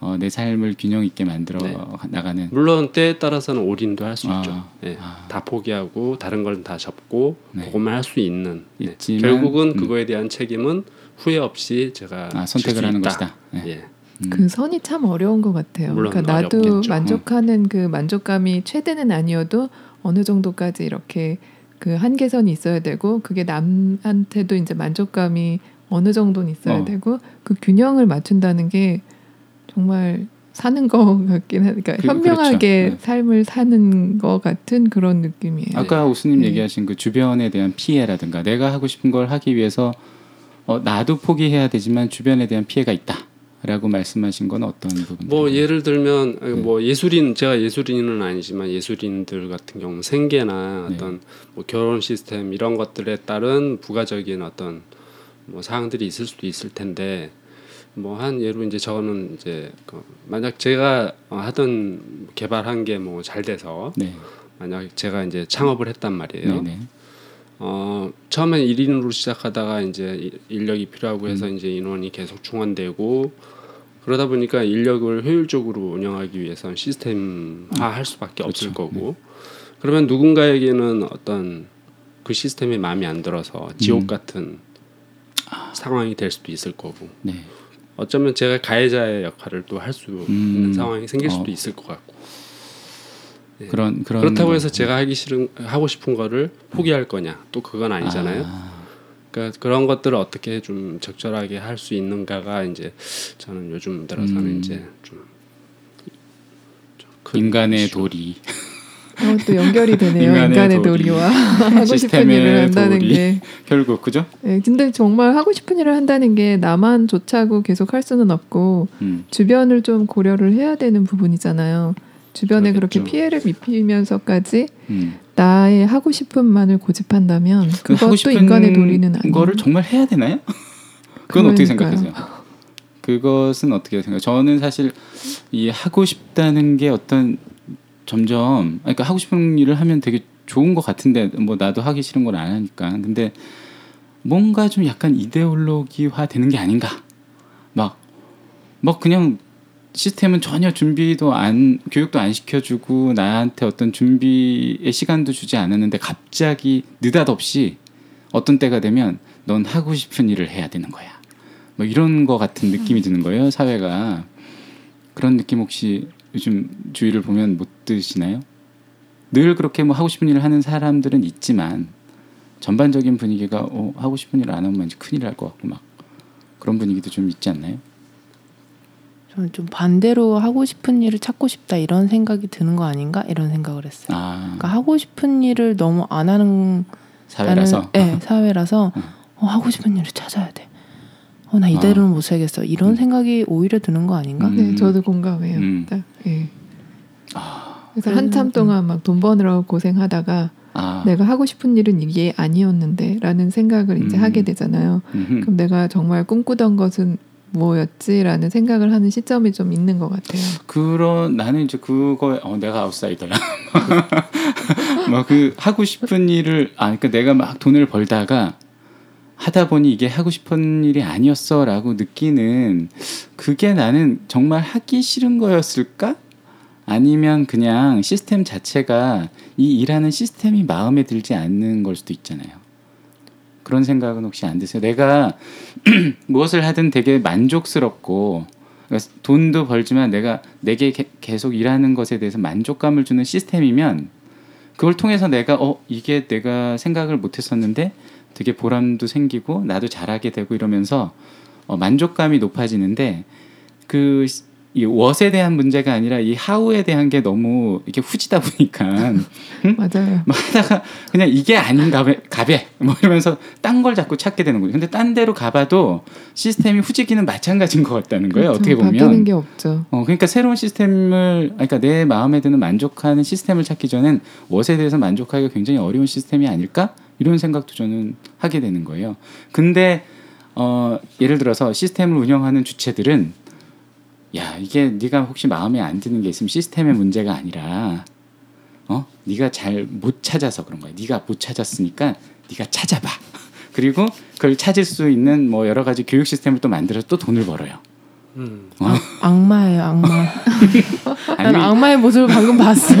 어, 내 삶을 균형 있게 만들어 네. 나가는 물론 때에 따라서는 올인도 할수 아, 있죠. 예, 아. 다 포기하고 다른 걸 다 접고 네. 그것만 할 수 있는. 예. 있지만, 결국은 음. 그거에 대한 책임은 후회 없이 제가 아, 질 선택을 수 하는 있다. 것이다. 네. 예. 음. 그 선이 참 어려운 것 같아요. 물론 그러니까 나도 어렵겠죠. 만족하는 그 만족감이 최대는 아니어도 어느 정도까지 이렇게 그 한계선이 있어야 되고 그게 남한테도 이제 만족감이 어느 정도는 있어야 어. 되고 그 균형을 맞춘다는 게 정말 사는 거 [LAUGHS] 같긴 하니까 그- 현명하게 그렇죠. 네. 삶을 사는 거 같은 그런 느낌이에요. 아까 오수님 네. 얘기하신 그 주변에 대한 피해라든가 내가 하고 싶은 걸 하기 위해서 어, 나도 포기해야 되지만 주변에 대한 피해가 있다 라고 말씀하신 건 어떤 부분? 뭐 예를 들면 네. 뭐 예술인 제가 예술인은 아니지만 예술인들 같은 경우 생계나 네. 어떤 뭐 결혼 시스템 이런 것들에 따른 부가적인 어떤 뭐 사항들이 있을 수도 있을 텐데 뭐 한 예로 이제 저는 이제 그 만약 제가 어, 하던 개발한 게 뭐 잘 돼서 네, 만약 제가 이제 창업을 했단 말이에요. 어 처음엔 1인으로 시작하다가 이제 이- 인력이 필요하고 해서 이제 인원이 계속 충원되고 그러다 보니까 인력을 효율적으로 운영하기 위해서는 시스템화 할 수밖에 없을 그렇죠. 거고 그러면 누군가에게는 어떤 그 시스템이 마음에 안 들어서 지옥 음. 같은 상황이 될 수도 있을 거고 네. 어쩌면 제가 가해자의 역할을 또 할수 음. 있는 상황이 생길 수도 어. 있을 것 같고 네. 그런 그런 그렇다고 거. 해서 제가 하기 싫은 하고 싶은 거를 포기할 거냐 또 그건 아니잖아요. 아, 그러니까 그런 것들을 어떻게 좀 적절하게 할 수 있는가가 이제 저는 요즘 들어서는 음. 이제 좀, 좀큰 인간의 이슈. 도리. 어, 또 연결이 되네요. 인간의 인간의, 도리. 도리와 하고 싶은 일을 한다는 도리. 게. 결국 그죠? 예, 근데 정말 하고 싶은 일을 한다는 게 나만 좋자고 계속 할 수는 없고 음. 주변을 좀 고려를 해야 되는 부분이잖아요. 주변에 그렇게. 피해를 입히면서까지 음. 나의 하고 싶은 만을 고집한다면 그 그것도 싶은 인간의 도리는 아니에요. 거를 정말 해야 되나요? [LAUGHS] 그건 어떻게 그러니까요. 생각하세요? 그것은 어떻게 생각해요? 저는 사실 이 하고 싶다는 게 어떤 점점 그러니까 하고 싶은 일을 하면 되게 좋은 것 같은데 뭐 나도 하기 싫은 걸 안 하니까 근데 뭔가 좀 약간 이데올로기화 되는 게 아닌가 막 막 그냥 시스템은 전혀 준비도 안 교육도 안 시켜주고 나한테 어떤 준비의 시간도 주지 않았는데 갑자기 느닷없이 어떤 때가 되면 넌 하고 싶은 일을 해야 되는 거야. 뭐 이런 거 같은 느낌이 드는 거예요 사회가 그런 느낌 혹시 요즘 주위를 보면 못 드시나요? 늘 그렇게 뭐 하고 싶은 일을 하는 사람들은 있지만 전반적인 분위기가 어, 하고 싶은 일을 안 하면 큰일 날 것 같고 막 그런 분위기도 좀 있지 않나요? 저는 좀 반대로 하고 싶은 일을 찾고 싶다 이런 생각이 드는 거 아닌가 이런 생각을 했어요. 아 그러니까 하고 싶은 일을 너무 안 하는 사회라서 네, 사회라서 음. 어, 하고 싶은 일을 찾아야 돼. 어, 나 이대로는 못 살겠어. 이런 음. 생각이 오히려 드는 거 아닌가? 음. 네, 저도 공감해요. 음. 딱, 예. 아, 그래서 한참 음. 동안 막 돈 버느라고 고생하다가 아, 내가 하고 싶은 일은 이게 아니었는데라는 생각을 이제 음. 하게 되잖아요. 음흠. 그럼 내가 정말 꿈꾸던 것은 뭐였지라는 생각을 하는 시점이 좀 있는 것 같아요. 그런 나는 이제 그거에 어 내가 아웃사이더야. 막 [LAUGHS] 그 하고 싶은 일을 아 그러니까 내가 막 돈을 벌다가 하다 보니 이게 하고 싶은 일이 아니었어라고 느끼는 그게 나는 정말 하기 싫은 거였을까? 아니면 그냥 시스템 자체가 이 일하는 시스템이 마음에 들지 않는 걸 수도 있잖아요. 그런 생각은 혹시 안 드세요? 내가 [CLEARS THROAT] 무엇을 하든 되게 만족스럽고 그러니까 돈도 벌지만 내가 내게 게- 계속 일하는 것에 대해서 만족감을 주는 시스템이면 그걸 통해서 내가 어 이게 내가 생각을 못했었는데 되게 보람도 생기고 나도 잘하게 되고 이러면서 어, 만족감이 높아지는데 그 이 왓에 대한 문제가 아니라 이 하우에 대한 게 너무 이렇게 후지다 보니까 [LAUGHS] 맞아요. 막 하다가 그냥 이게 아닌가 봐 가배 뭐 이러면서 딴 걸 자꾸 찾게 되는 거죠. 근데 딴 데로 가봐도 시스템이 후지기는 마찬가지인 것 같다는 거예요. 그렇죠. 어떻게 바뀌는 보면. 게 없죠. 어 그러니까 새로운 시스템을 그러니까 내 마음에 드는 만족하는 시스템을 찾기 전엔 왓에 대해서 만족하기가 굉장히 어려운 시스템이 아닐까 이런 생각도 저는 하게 되는 거예요. 근데 어 예를 들어서 시스템을 운영하는 주체들은 야 이게 네가 혹시 마음에 안 드는 게 있으면 시스템의 문제가 아니라 어 네가 잘 못 찾아서 그런 거야. 네가 못 찾았으니까 네가 찾아봐. [LAUGHS] 그리고 그걸 찾을 수 있는 뭐 여러 가지 교육 시스템을 또 만들어서 또 돈을 벌어요. 음. 어? 악마예요, 악마. 난 [LAUGHS] 아니, 악마의 모습을 방금 봤어.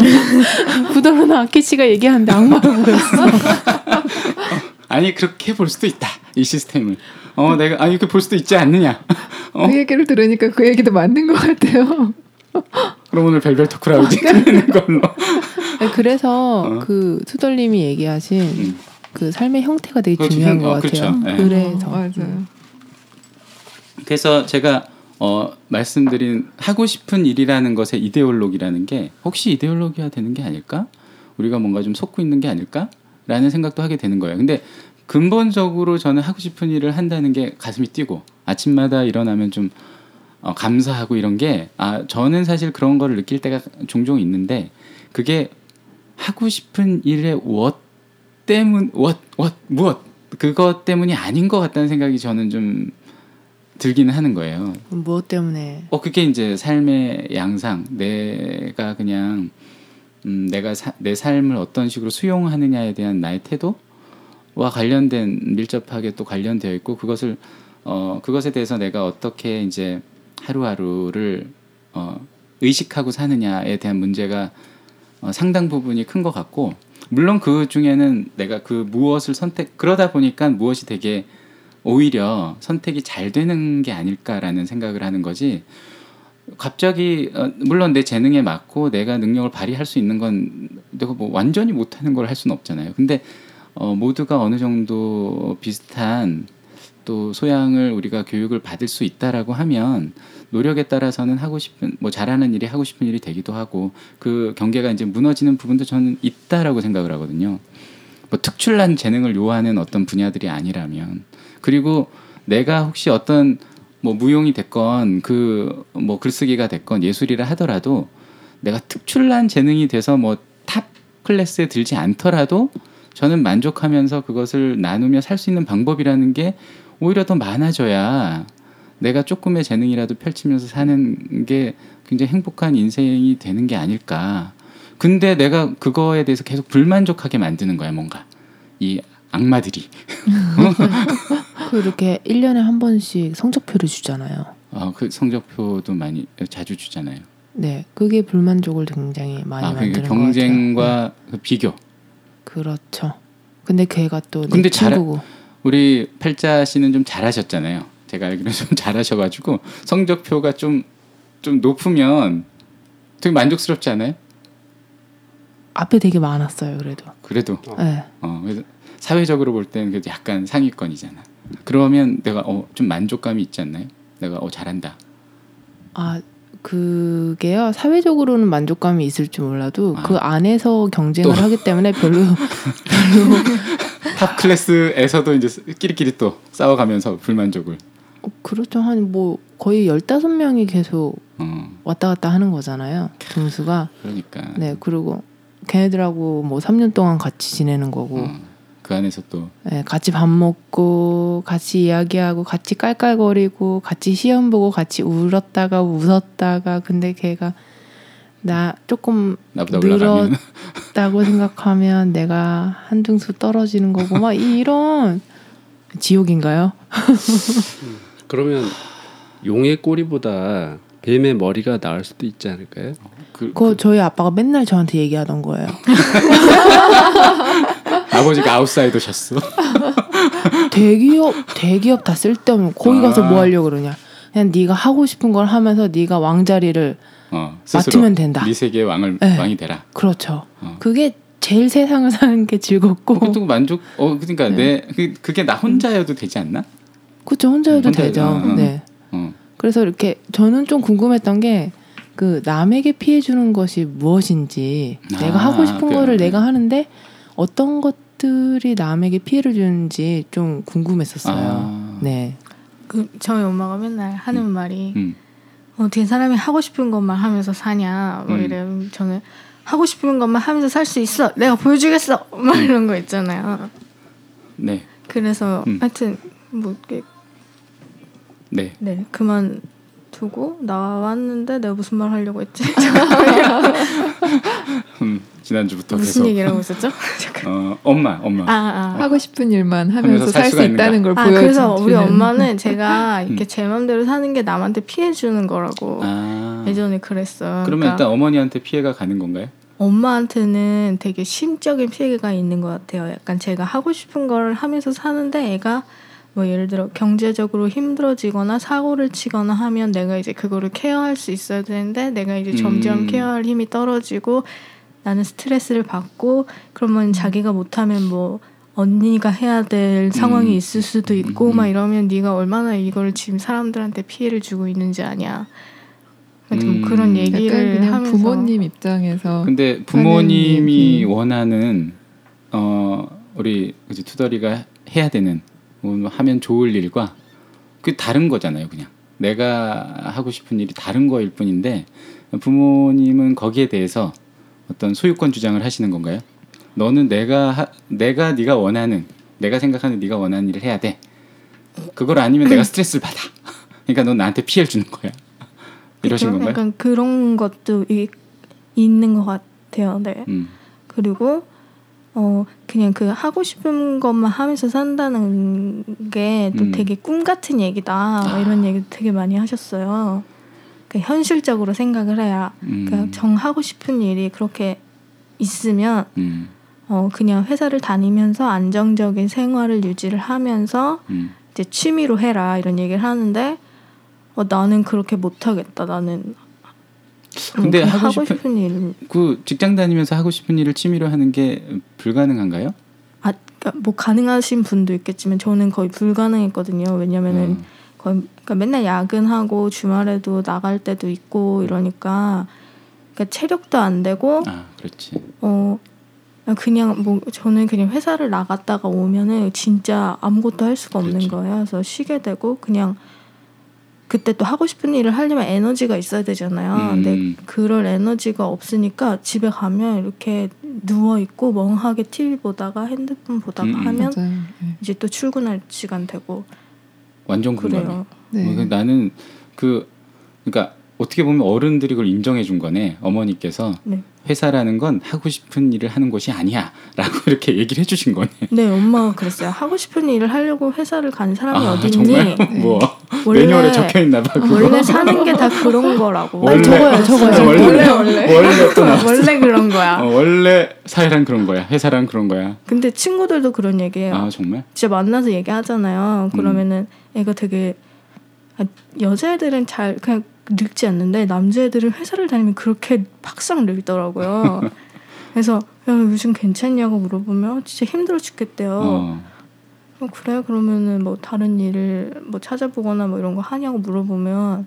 부도로나 아키 씨가 얘기하는데 악마로 보였어. [LAUGHS] 아니 그렇게 볼 수도 있다 이 시스템을 어 내가 아 이렇게 볼 수도 있지 않느냐 [LAUGHS] 어? 그 얘기를 들으니까 그 얘기도 맞는 것 같아요. 그럼 오늘 별별 토크라우지 끝내는 [LAUGHS] 걸로 아니, 그래서 어. 그 투덜님이 얘기하신 음. 그 삶의 형태가 되게. 중요한 형- 것 어, 같아요. 그렇죠. 네. 그래서 어, 맞아요. 그래서 제가 어, 말씀드린 하고 싶은 일이라는 것의 이데올로기라는 게 혹시 이데올로기가 되는 게 아닐까? 우리가 뭔가 좀 속고 있는 게 아닐까?라는 생각도 하게 되는 거예요. 근데 근본적으로 저는 하고 싶은 일을 한다는 게 가슴이 뛰고 아침마다 일어나면 좀 어, 감사하고 이런 게 아, 저는 사실 그런 거를 느낄 때가 종종 있는데 그게 하고 싶은 일의 what 때문 what what 무엇 그것 때문이 아닌 것 같다는 생각이 저는 좀 들기는 하는 거예요. 무엇 때문에? 어 그게 이제 삶의 양상. 내가 그냥 음, 내가 사, 내 삶을 어떤 식으로 수용하느냐에 대한 나의 태도 와 관련된 밀접하게 또 관련되어 있고 그것을 어 그것에 대해서 내가 어떻게 이제 하루하루를 어 의식하고 사느냐에 대한 문제가 어, 상당 부분이 큰 것 같고 물론 그 중에는 내가 그 무엇을 선택 그러다 보니까 무엇이 되게 오히려 선택이 잘 되는 게 아닐까라는 생각을 하는 거지. 갑자기 어, 물론 내 재능에 맞고 내가 능력을 발휘할 수 있는 건 내가 뭐 완전히 못하는 걸 할 수는 없잖아요. 근데 어, 모두가 어느 정도 비슷한 또 소양을 우리가 교육을 받을 수 있다라고 하면 노력에 따라서는 하고 싶은 뭐 잘하는 일이 하고 싶은 일이 되기도 하고 그 경계가 이제 무너지는 부분도 저는 있다라고 생각을 하거든요. 뭐 특출난 재능을 요하는 어떤 분야들이 아니라면 그리고 내가 혹시 어떤 뭐 무용이 됐건 그 뭐 글쓰기가 됐건 예술이라 하더라도 내가 특출난 재능이 돼서 뭐 top class에 들지 않더라도 저는 만족하면서 그것을 나누며 살 수 있는 방법이라는 게 오히려 더 많아져야 내가 조금의 재능이라도 펼치면서 사는 게 굉장히 행복한 인생이 되는 게 아닐까. 근데 내가 그거에 대해서 계속 불만족하게 만드는 거야, 뭔가. 이 악마들이. [LAUGHS] 그 이렇게 1년에 한 번씩 성적표를 주잖아요. 어, 그 성적표도 많이 자주 주잖아요. 네, 그게 불만족을 굉장히 많이 아, 만드는 경쟁과 것 같아요. 그 비교. 네, 그렇죠. 근데 걔가 또내 근데 잘- 우리 팔자 씨는 좀 잘하셨잖아요. 제가 알기로 좀 [LAUGHS] 잘하셔가지고 성적표가 좀좀 높으면 되게 만족스럽지 않아요? 앞에 되게 많았어요. 그래도. 그래도 네. 어, 그래서 사회적으로 볼 때는 그래도 약간 상위권이잖아. 그러면 내가 어, 좀 만족감이 있지 않나요? 내가 어, 잘한다. 아 그게요 사회적으로는 만족감이 있을 줄 몰라도 아. 그 안에서 경쟁을 또. 하기 때문에 [LAUGHS] 별로 top class에서도 이제 끼리끼리 또 싸워가면서 불만족을. 어, 그렇죠 한 뭐 거의 15명이 계속 어, 왔다 갔다 하는 거잖아요 등수가 그러니까. 네 그리고 걔네들하고 뭐 3년 동안 같이 지내는 거고 어, 그 안에서 또 네, 같이 밥 먹고 같이 이야기하고 같이 깔깔거리고 같이 시험 보고 같이 울었다가 웃었다가 근데 걔가 나 조금 늘었다고 [LAUGHS] 생각하면 내가 한 등수 떨어지는 거고 막 이런 지옥인가요? [LAUGHS] 그러면 용의 꼬리보다 뱀의 머리가 나을 수도 있지 않을까요? 그, 그거 저희 아빠가 맨날 저한테 얘기하던 거예요. [LAUGHS] 아버지가 아웃사이더셨어. [LAUGHS] 대기업 대기업 다 쓸데없는 거기 가서 아. 뭐 하려고 그러냐? 그냥 네가 하고 싶은 걸 하면서 네가 왕자리를 어, 맡으면 된다. 네 세계의 왕을 네. 왕이 되라. 그렇죠. 어. 그게 제일 세상을 사는 게 즐겁고 그것도 만족. 어 그러니까 네. 내 그, 그게 나 혼자여도 되지 않나? 그렇죠. 혼자여도 혼자- 되죠. 어, 어. 네. 어. 그래서 이렇게 저는 좀 궁금했던 게 그 남에게 피해 주는 것이 무엇인지 아, 내가 하고 싶은 그- 거를 내가 하는데 어떤 것 들이 남에게 피해를 주는지 좀 궁금했었어요. 아. 네. 그 저희 엄마가 맨날 하는 말이 음. 어떻게 사람이 하고 싶은 것만 하면서 사냐 뭐 음. 이래 저는 하고 싶은 것만 하면서 살 수 있어 내가 보여주겠어 막 이런 거 있잖아요 네. 그래서 음. 하여튼 뭐 이렇게 네. 네 그만 두고 나왔는데 내가 무슨 말 하려고 했지 [LAUGHS] [LAUGHS] 음, 지난주부터 무슨 계속 얘기를 하고 있었죠 잠깐 어, 엄마, 엄마. 아, 아. 하고 싶은 일만 하면서 하면서 살살수 수가 있는가? 있다는 걸 아 보여주는 그래서 우리 엄마는 제가 이렇게 음. 제 맘대로 사는 게 남한테 피해 주는 거라고 아. 예전에 그랬어요. 그러면 그러니까 일단 어머니한테 피해가 가는 건가요? 엄마한테는 되게 심적인 피해가 있는 것 같아요. 약간 제가 하고 싶은 걸 하면서 사는데 애가 뭐 예를 들어 경제적으로 힘들어지거나 사고를 치거나 하면 내가 이제 그거를 케어할 수 있어야 되는데 내가 이제 점점 음. 케어할 힘이 떨어지고 나는 스트레스를 받고 그러면 자기가 못하면 뭐 언니가 해야 될 상황이 음. 있을 수도 있고 음. 막 이러면 네가 얼마나 이걸 지금 사람들한테 피해를 주고 있는지 아냐. 좀 음. 그런 얘기를 그냥 하면서 부모님 입장에서 근데 부모님이 얘기. 원하는 어 우리 그지 투덜이가 해야 되는 뭐 하면 좋을 일과 그 다른 거잖아요, 그냥 내가 하고 싶은 일이 다른 거일 뿐인데 부모님은 거기에 대해서 어떤 소유권 주장을 하시는 건가요? 너는 내가 하, 내가 네가 원하는 내가 생각하는 네가 원하는 일을 해야 돼. 그걸 아니면 내가 스트레스를 받아. [LAUGHS] 그러니까 넌 나한테 피해를 주는 거야. 이러신 그쵸? 건가요? 약간 그런 것도 이, 있는 것 같아요. 네. 음. 그리고 어 그냥 그 하고 싶은 것만 하면서 산다는 게또 음. 되게 꿈 같은 얘기다 뭐 이런 얘기도 되게 많이 하셨어요. 그 현실적으로 생각을 해야 음. 그러니까 정 하고 싶은 일이 그렇게 있으면 음. 어 그냥 회사를 다니면서 안정적인 생활을 유지를 하면서 음. 이제 취미로 해라 이런 얘기를 하는데 어 나는 그렇게 못 하겠다 나는 어, 근데 그냥 하고 하고 싶은- 싶은 일 그 직장 다니면서 하고 싶은 일을 취미로 하는 게 불가능한가요? 아, 그러니까 뭐 가능하신 분도 있겠지만 저는 거의 불가능했거든요. 왜냐면은 음. 거의 그러니까 맨날 야근하고 주말에도 나갈 때도 있고 이러니까 그러니까 체력도 안 되고 아, 그렇지. 어 그냥 뭐 저는 그냥 회사를 나갔다가 오면은 진짜 아무것도 할 수가 없는 그렇죠. 거예요. 그래서 쉬게 되고 그냥 그때 또 하고 싶은 일을 하려면 에너지가 있어야 되잖아요. 음. 근데 그럴 에너지가 없으니까 집에 가면 이렇게 누워 있고 멍하게 TV 보다가 핸드폰 보다가 음, 음. 하면 맞아요. 네. 이제 또 출근할 시간 되고 완전 공감해. 그래요. 네. 어, 그 나는 그 그러니까 어떻게 보면 어른들이 그걸 인정해 준 거네. 어머니께서 네. 회사라는 건 하고 싶은 일을 하는 곳이 아니야라고 [LAUGHS] 이렇게 얘기를 해 주신 거네. 네, 엄마가 그랬어요. 하고 싶은 일을 하려고 회사를 간 사람이 아, 어디? 있니? 뭐 원래- 매뉴얼에 적혀 있나 봐. 그거. 원래 사는 게 다 그런 거라고. 원래- 적어요, 적어요. 원래 원래, 원래. 원래 또 나왔어. 원래 그런 거야. 어, 원래 사회란 그런 거야. 회사란 그런 거야. 근데 친구들도 그런 얘기해요. 아 정말? 진짜 만나서 얘기하잖아요. 그러면은 애가 되게 아, 여자애들은 잘 그냥 늙지 않는데 남자애들은 회사를 다니면 그렇게 팍상 늙더라고요. [LAUGHS] 그래서 야 요즘 괜찮냐고 물어보면 어, 진짜 힘들어 죽겠대요. 어. 어, 그래 그러면은 뭐 다른 일을 뭐 찾아보거나 뭐 이런 거 하냐고 물어보면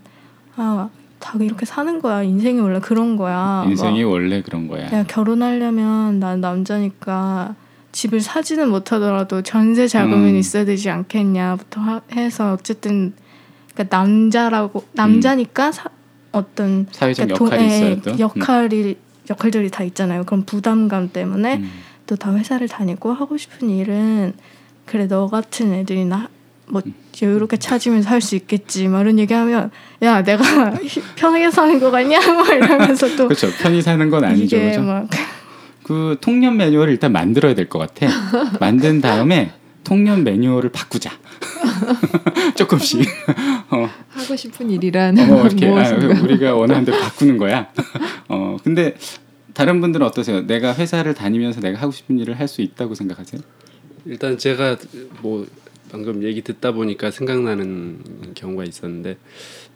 아 다 이렇게 사는 거야 인생이 원래 그런 거야 인생이 막, 원래 그런 거야. 야 결혼하려면 난 남자니까 집을 사지는 못하더라도 전세 자금은 음. 있어야 되지 않겠냐부터 하- 해서 어쨌든 그러니까 남자라고 남자니까 사, 어떤 사회적 그러니까 동- 역할이 예, 있어야 또. 음. 역할이 역할들이 다 있잖아요 그런 부담감 때문에 음. 또다 회사를 다니고 하고 싶은 일은 그래 너 같은 애들이나 뭐 음. 여유롭게 찾으면서 할 수 있겠지 막 이런 얘기하면 야 내가 [LAUGHS] 편하게 사는 거 같냐 막 이러면서 또 그렇죠. 편히 사는 건 아니죠. 막그 통년 매뉴얼을 일단 만들어야 될 것 같아. 만든 다음에 통년 매뉴얼을 바꾸자. [LAUGHS] 조금씩. [LAUGHS] 어, 하고 싶은 일이란 어, 이렇게 [LAUGHS] 아, 무엇인가. 우리가 원하는 대로 바꾸는 거야. 어, 근데 다른 분들은 어떠세요? 내가 회사를 다니면서 내가 하고 싶은 일을 할 수 있다고 생각하세요? 일단 제가 뭐 방금 얘기 듣다 보니까 생각나는 경우가 있었는데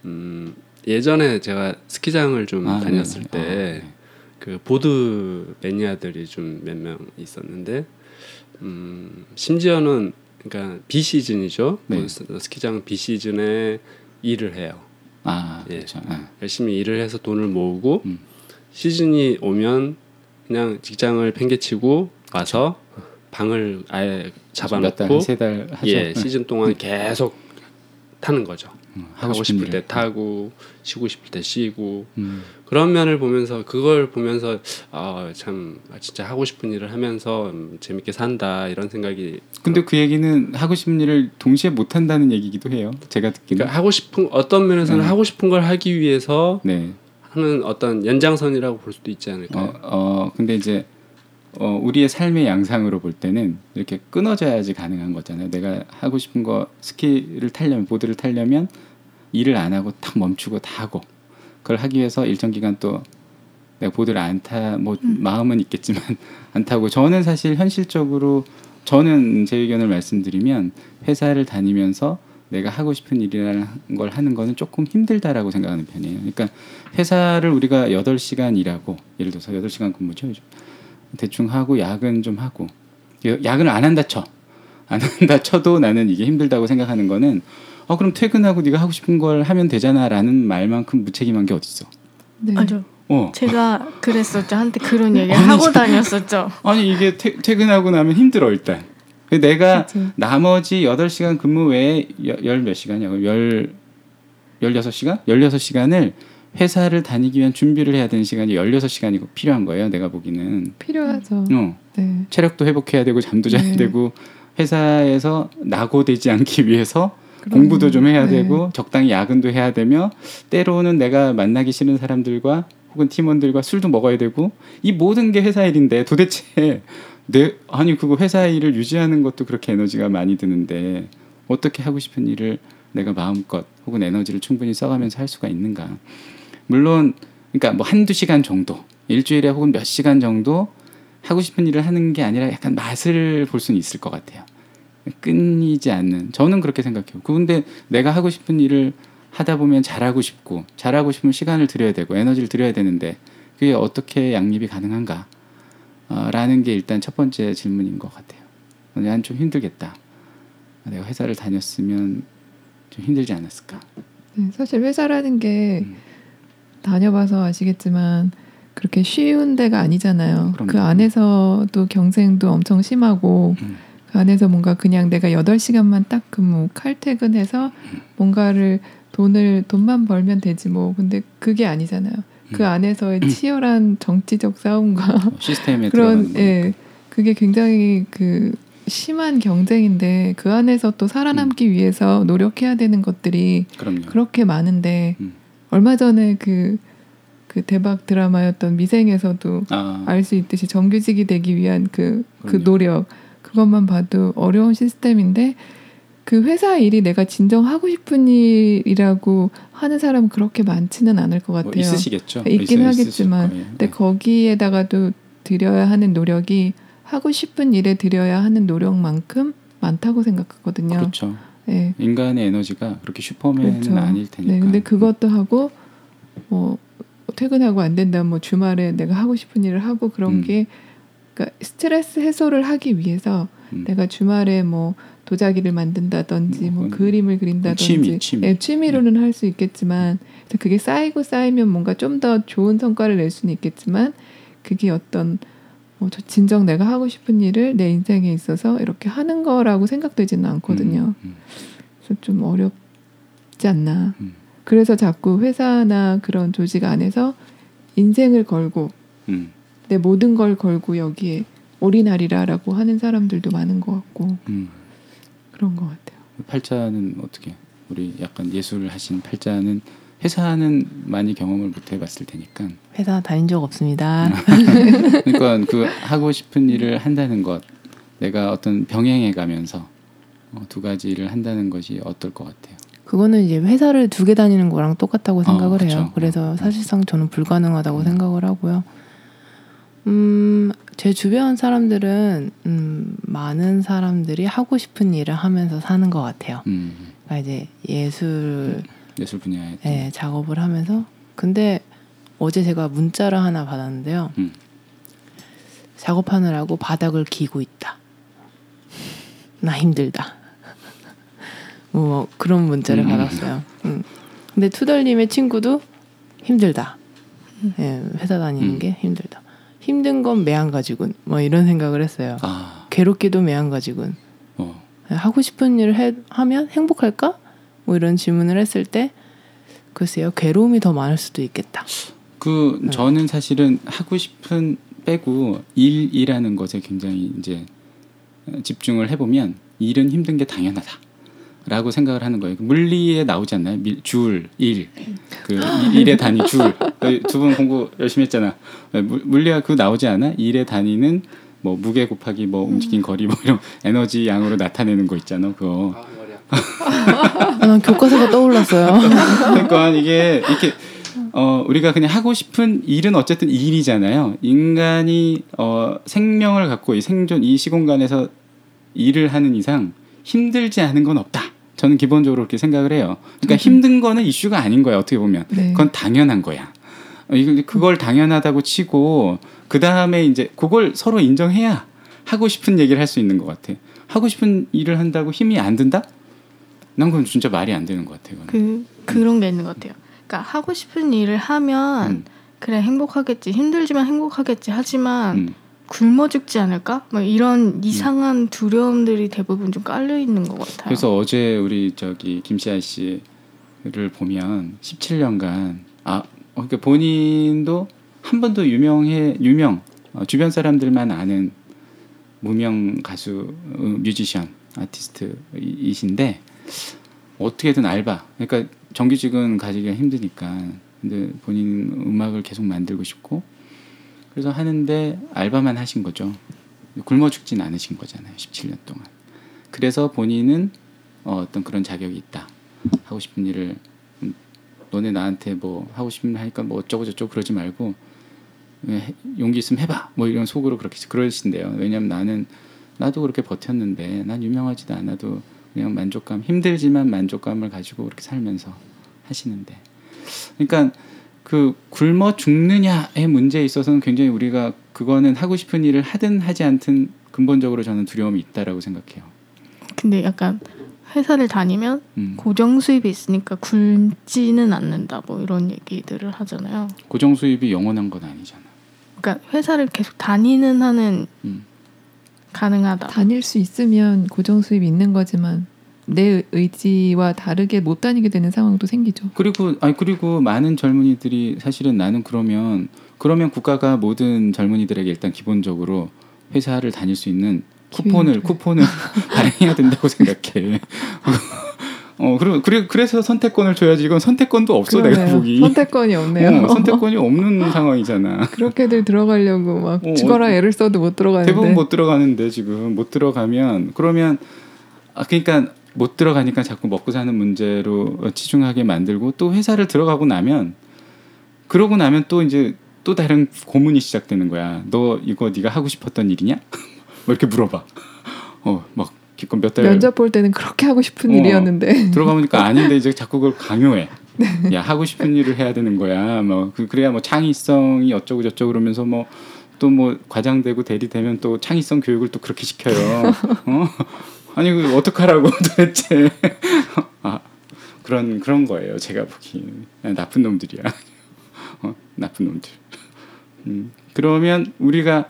음, 예전에 제가 스키장을 좀 아, 다녔을 네. 때 아, 네. 그 보드 매니아들이 좀 몇 명 있었는데 음, 심지어는 그러니까 비 시즌이죠. 네. 뭐 스- 스키장 비 시즌에 일을 해요. 아, 예. 그렇죠. 아, 열심히 일을 해서 돈을 모으고 음. 시즌이 오면 그냥 직장을 팽개치고 와서 방을 아예 잡아놓고 세달 하죠. 예 네. 시즌 동안 계속 타는 거죠. 음, 하고, 싶을 때 일을. 타고 쉬고 싶을 때 쉬고 음, 그런 면을 보면서 그걸 보면서 아참 진짜 하고 싶은 일을 하면서 음, 재밌게 산다 이런 생각이 근데 그 얘기는 하고 싶은 일을 동시에 못 한다는 얘기기도 해요. 제가 듣기는. 그러니까 하고 싶은 어떤 면에서는 음. 하고 싶은 걸 하기 위해서 네. 하는 어떤 연장선이라고 볼 수도 있지 않을까요? 어, 어 근데 이제 어, 우리의 삶의 양상으로 볼 때는 이렇게 끊어져야지 가능한 거잖아요. 내가 하고 싶은 거 스키를 타려면 보드를 타려면 일을 안 하고 탁 멈추고 다 하고 그걸 하기 위해서 일정 기간 또 내가 보드를 안 타 뭐 마음은 있겠지만 [LAUGHS] 안 타고 저는 사실 현실적으로 저는 제 의견을 말씀드리면 회사를 다니면서 내가 하고 싶은 일이라는 걸 하는 거는 조금 힘들다라고 생각하는 편이에요. 그러니까 회사를 우리가 8시간 일하고 예를 들어서 8시간 근무죠. 대충 하고 야근 좀 하고 야근을 안 한다 쳐. 안 [LAUGHS] 한다 쳐도 나는 이게 힘들다고 생각하는 거는 어 그럼 퇴근하고 네가 하고 싶은 걸 하면 되잖아라는 말만큼 무책임한 게 어딨어. 네. 맞아. 어. 제가 그랬었죠. 한테 그런 얘기 [LAUGHS] 아니, 하고 저- 다녔었죠. 아니 이게 퇴, 퇴근하고 나면 힘들어 일단. 내가 그렇죠. 나머지 8시간 근무 외에 열 몇 시간이야? 열 16시간? 16시간을 회사를 다니기 위한 준비를 해야 되는 시간이 16시간이 필요한 거예요. 내가 보기는. 필요하죠. 어. 네. 체력도 회복해야 되고 잠도 자야 네. 되고 회사에서 낙오되지 않기 위해서 그럼요. 공부도 좀 해야 네. 되고 적당히 야근도 해야 되며 때로는 내가 만나기 싫은 사람들과 혹은 팀원들과 술도 먹어야 되고 이 모든 게 회사 일인데 도대체 내 아니 그거 회사 일을 유지하는 것도 그렇게 에너지가 많이 드는데 어떻게 하고 싶은 일을 내가 마음껏 혹은 에너지를 충분히 써가면서 할 수가 있는가 물론 그러니까 뭐 한두 시간 정도 일주일에 혹은 몇 시간 정도 하고 싶은 일을 하는 게 아니라 약간 맛을 볼 수는 있을 것 같아요. 끊이지 않는 저는 그렇게 생각해요. 그런데 내가 하고 싶은 일을 하다 보면 잘하고 싶고 잘하고 싶으면 시간을 들여야 되고 에너지를 들여야 되는데 그게 어떻게 양립이 가능한가? 어, 라는 게 일단 첫 번째 질문인 것 같아요. 난 좀 힘들겠다. 내가 회사를 다녔으면 좀 힘들지 않았을까? 네, 사실 회사라는 게 음. 다녀봐서 아시겠지만 그렇게 쉬운 데가 아니잖아요. 그럼요. 그 안에서도 경쟁도 엄청 심하고 음. 그 안에서 뭔가 그냥 내가 8시간만 딱 근무 칼퇴근해서 뭔가를 돈을 돈만 벌면 되지 뭐 근데 그게 아니잖아요. 그 음. 안에서의 [CLEARS THROAT] 치열한 정치적 싸움과 어, 시스템에 그런 예. 그게 굉장히 그 심한 경쟁인데 그 안에서 또 살아남기 음. 위해서 노력해야 되는 것들이 그럼요. 그렇게 많은데 음. 얼마 전에 그, 그 대박 드라마였던 미생에서도 아, 알수 있듯이 정규직이 되기 위한 그, 그. 노력 그것만 봐도 어려운 시스템인데 그 회사 일이 내가 진정 하고 싶은 일이라고 하는 사람은 그렇게 많지는 않을 것 같아요. 뭐 있으시겠죠. 있긴 있- 하겠지만. 근데 네. 거기에다가도 들여야 하는 노력이 하고 싶은 일에 들여야 하는 노력만큼 많다고 생각하거든요. 그렇죠. 예. 인간의 에너지가 그렇게 슈퍼맨은 그렇죠. 아닐 테니까. 네, 근데 그것도 하고 뭐 퇴근하고 안 된다면 뭐 주말에 내가 하고 싶은 일을 하고 그런 음. 게 그러니까 스트레스 해소를 하기 위해서 음. 내가 주말에 뭐 도자기를 만든다든지 뭐 뭐 그림을 그린다든지 취미, 취미. 예, 취미로는 할수 있겠지만 근데 그게 쌓이고 쌓이면 뭔가 좀 더 좋은 성과를 낼 수는 있겠지만 그게 어떤 뭐 저- 진정 내가 하고 싶은 일을 내 인생에 있어서 이렇게 하는 거라고 생각되지는 않거든요. 음, 그래서 좀 어렵지 않나. 음. 그래서 자꾸 회사나 그런 조직 안에서 인생을 걸고 음, 내 모든 걸 걸고 여기에 올인하리라라고 하는 사람들도 많은 것 같고 음. 그런 것 같아요. 팔자는 어떻게? 우리 약간 예술 하신 팔자는 회사는 많이 경험을 못 해봤을 테니까. 회사 다닌 적 없습니다. [LAUGHS] 그러니까 그 하고 싶은 일을 한다는 것, 내가 어떤 병행해 가면서 어, 두 가지 일을 한다는 것이 어떨 것 같아요. 그거는 이제 회사를 두 개 다니는 거랑 똑같다고 생각을 그쵸. 해요. 그래서 사실상 저는 불가능하다고 음. 생각을 하고요. 음, 제 주변 사람들은 음, 많은 사람들이 하고 싶은 일을 하면서 사는 것 같아요. 음, 그러니까 이제 예술 예술 분야에 또. 예, 작업을 하면서 근데 어제 제가 문자를 하나 받았는데요. 음. 작업하느라고 바닥을 기고 있다. 나 힘들다. [LAUGHS] 뭐 그런 문자를 음. 받았어요. 음. 근데 투덜님의 친구도 힘들다. 예, 회사 다니는 음. 게 힘들다. 힘든 건 매한가지군. 뭐 이런 생각을 했어요. 아, 괴롭기도 매한가지군. 어, 하고 싶은 일을 해, 하면 행복할까? 뭐 이런 질문을 했을 때 글쎄요 괴로움이 더 많을 수도 있겠다. 그 네. 저는 사실은 하고 싶은 빼고 일이라는 것에 굉장히 이제 집중을 해보면 일은 힘든 게 당연하다 라고 생각을 하는 거예요. 그 물리에 나오지 않나요? 밀, 줄, 일, 그 일- 일의 단위 줄. 두 분 공부 열심히 했잖아. 물- 물리학 그 나오지 않아? 일의 단위는 뭐 무게 곱하기 뭐 움직인 거리 뭐 이런 에너지 양으로 나타내는 거 있잖아. 그거. 아, 교과서가 떠올랐어요. [LAUGHS] 그러니까 이게 이렇게 어 우리가 그냥 하고 싶은 일은 어쨌든 일이잖아요. 인간이 어 생명을 갖고 이 생존 이 시공간에서 일을 하는 이상 힘들지 않은 건 없다. 저는 기본적으로 그렇게 생각을 해요. 그러니까 힘든 거는 이슈가 아닌 거야 어떻게 보면. 네. 그건 당연한 거야. 어, 그걸 당연하다고 치고 그 다음에 이제 그걸 서로 인정해야 하고 싶은 얘기를 할 수 있는 것 같아. 하고 싶은 일을 한다고 힘이 안 든다? 난 그건 진짜 말이 안 되는 것 같아. 이거는. 그 그런 게 있는 것 같아요. 그러니까 하고 싶은 일을 하면 음, 그래 행복하겠지 힘들지만 행복하겠지 하지만 음. 굶어 죽지 않을까? 막 이런 이상한 두려움들이 대부분 좀 깔려 있는 것 같아요. 그래서 어제 우리 저기 김시아 씨를 보면 17년간 아 어, 그러니까 본인도 한 번도 유명해 유명 어, 주변 사람들만 아는 무명 가수 어, 뮤지션 아티스트이신데 어떻게든 알바. 그러니까 정규직은 가지기가 힘드니까. 근데 본인 음악을 계속 만들고 싶고. 그래서 하는데 알바만 하신 거죠. 굶어 죽진 않으신 거잖아요 17년 동안. 그래서 본인은 어, 어떤 그런 자격이 있다. 하고 싶은 일을 음, 너네 나한테 뭐 하고 싶은 일 하니까 뭐 어쩌고 저쩌고 그러지 말고 용기 있으면 해봐. 뭐 이런 속으로 그렇게 그러신대요. 왜냐면 나는 나도 그렇게 버텼는데 난 유명하지도 않아도 그냥 만족감 힘들지만 만족감을 가지고 그렇게 살면서 하시는데 그러니까 그 굶어 죽느냐의 문제에 있어서는 굉장히 우리가 그거는 하고 싶은 일을 하든 하지 않든 근본적으로 저는 두려움이 있다라고 생각해요. 근데 약간 회사를 다니면 음. 고정 수입이 있으니까 굶지는 않는다 뭐 이런 얘기들을 하잖아요. 고정 수입이 영원한 건 아니잖아. 그러니까 회사를 계속 다니는 한은 음. 가능하다. 다닐 수 있으면 고정 수입이 있는 거지만 내 의지와 다르게 못 다니게 되는 상황도 생기죠. 그리고 아니 그리고 많은 젊은이들이 사실은 나는 그러면 그러면 국가가 모든 젊은이들에게 일단 기본적으로 회사를 다닐 수 있는 쿠폰을 기회를. 쿠폰을 [LAUGHS] 발행해야 된다고 생각해. 어 그리고 그래, 그래서 선택권을 줘야지 이건 선택권도 없어 내가 그러네요. 보기. 선택권이 없네요. 어, 선택권이 없는 상황이잖아. [LAUGHS] 그렇게들 들어가려고 막 어, 죽어라 어, 애를 써도 못 들어가는데 대부분 못 들어가는데 지금 못 들어가면 그러면 아 그러니까 못 들어가니까 자꾸 먹고 사는 문제로 치중하게 만들고 또 회사를 들어가고 나면 그러고 나면 또 이제 또 다른 고문이 시작되는 거야. 너 이거 네가 하고 싶었던 일이냐? [LAUGHS] 뭐 이렇게 물어봐. [LAUGHS] 어막 기껏 몇 달 면접 볼 때는 그렇게 하고 싶은 어. 일이었는데 [LAUGHS] 들어가보니까 아닌데 이제 자꾸 그걸 강요해. 야 하고 싶은 일을 해야 되는 거야. 뭐 그, 그래야 뭐 창의성이 어쩌고 저쩌고 그러면서 뭐 또 뭐 과장되고 대리되면 또 창의성 교육을 또 그렇게 시켜요. 어? [LAUGHS] 아니 그 어떡하라고 [LAUGHS] 도대체. 아 그런 그런 거예요. 제가 보기 나쁜 놈들이야. 어? 나쁜 놈들. 음, 그러면 우리가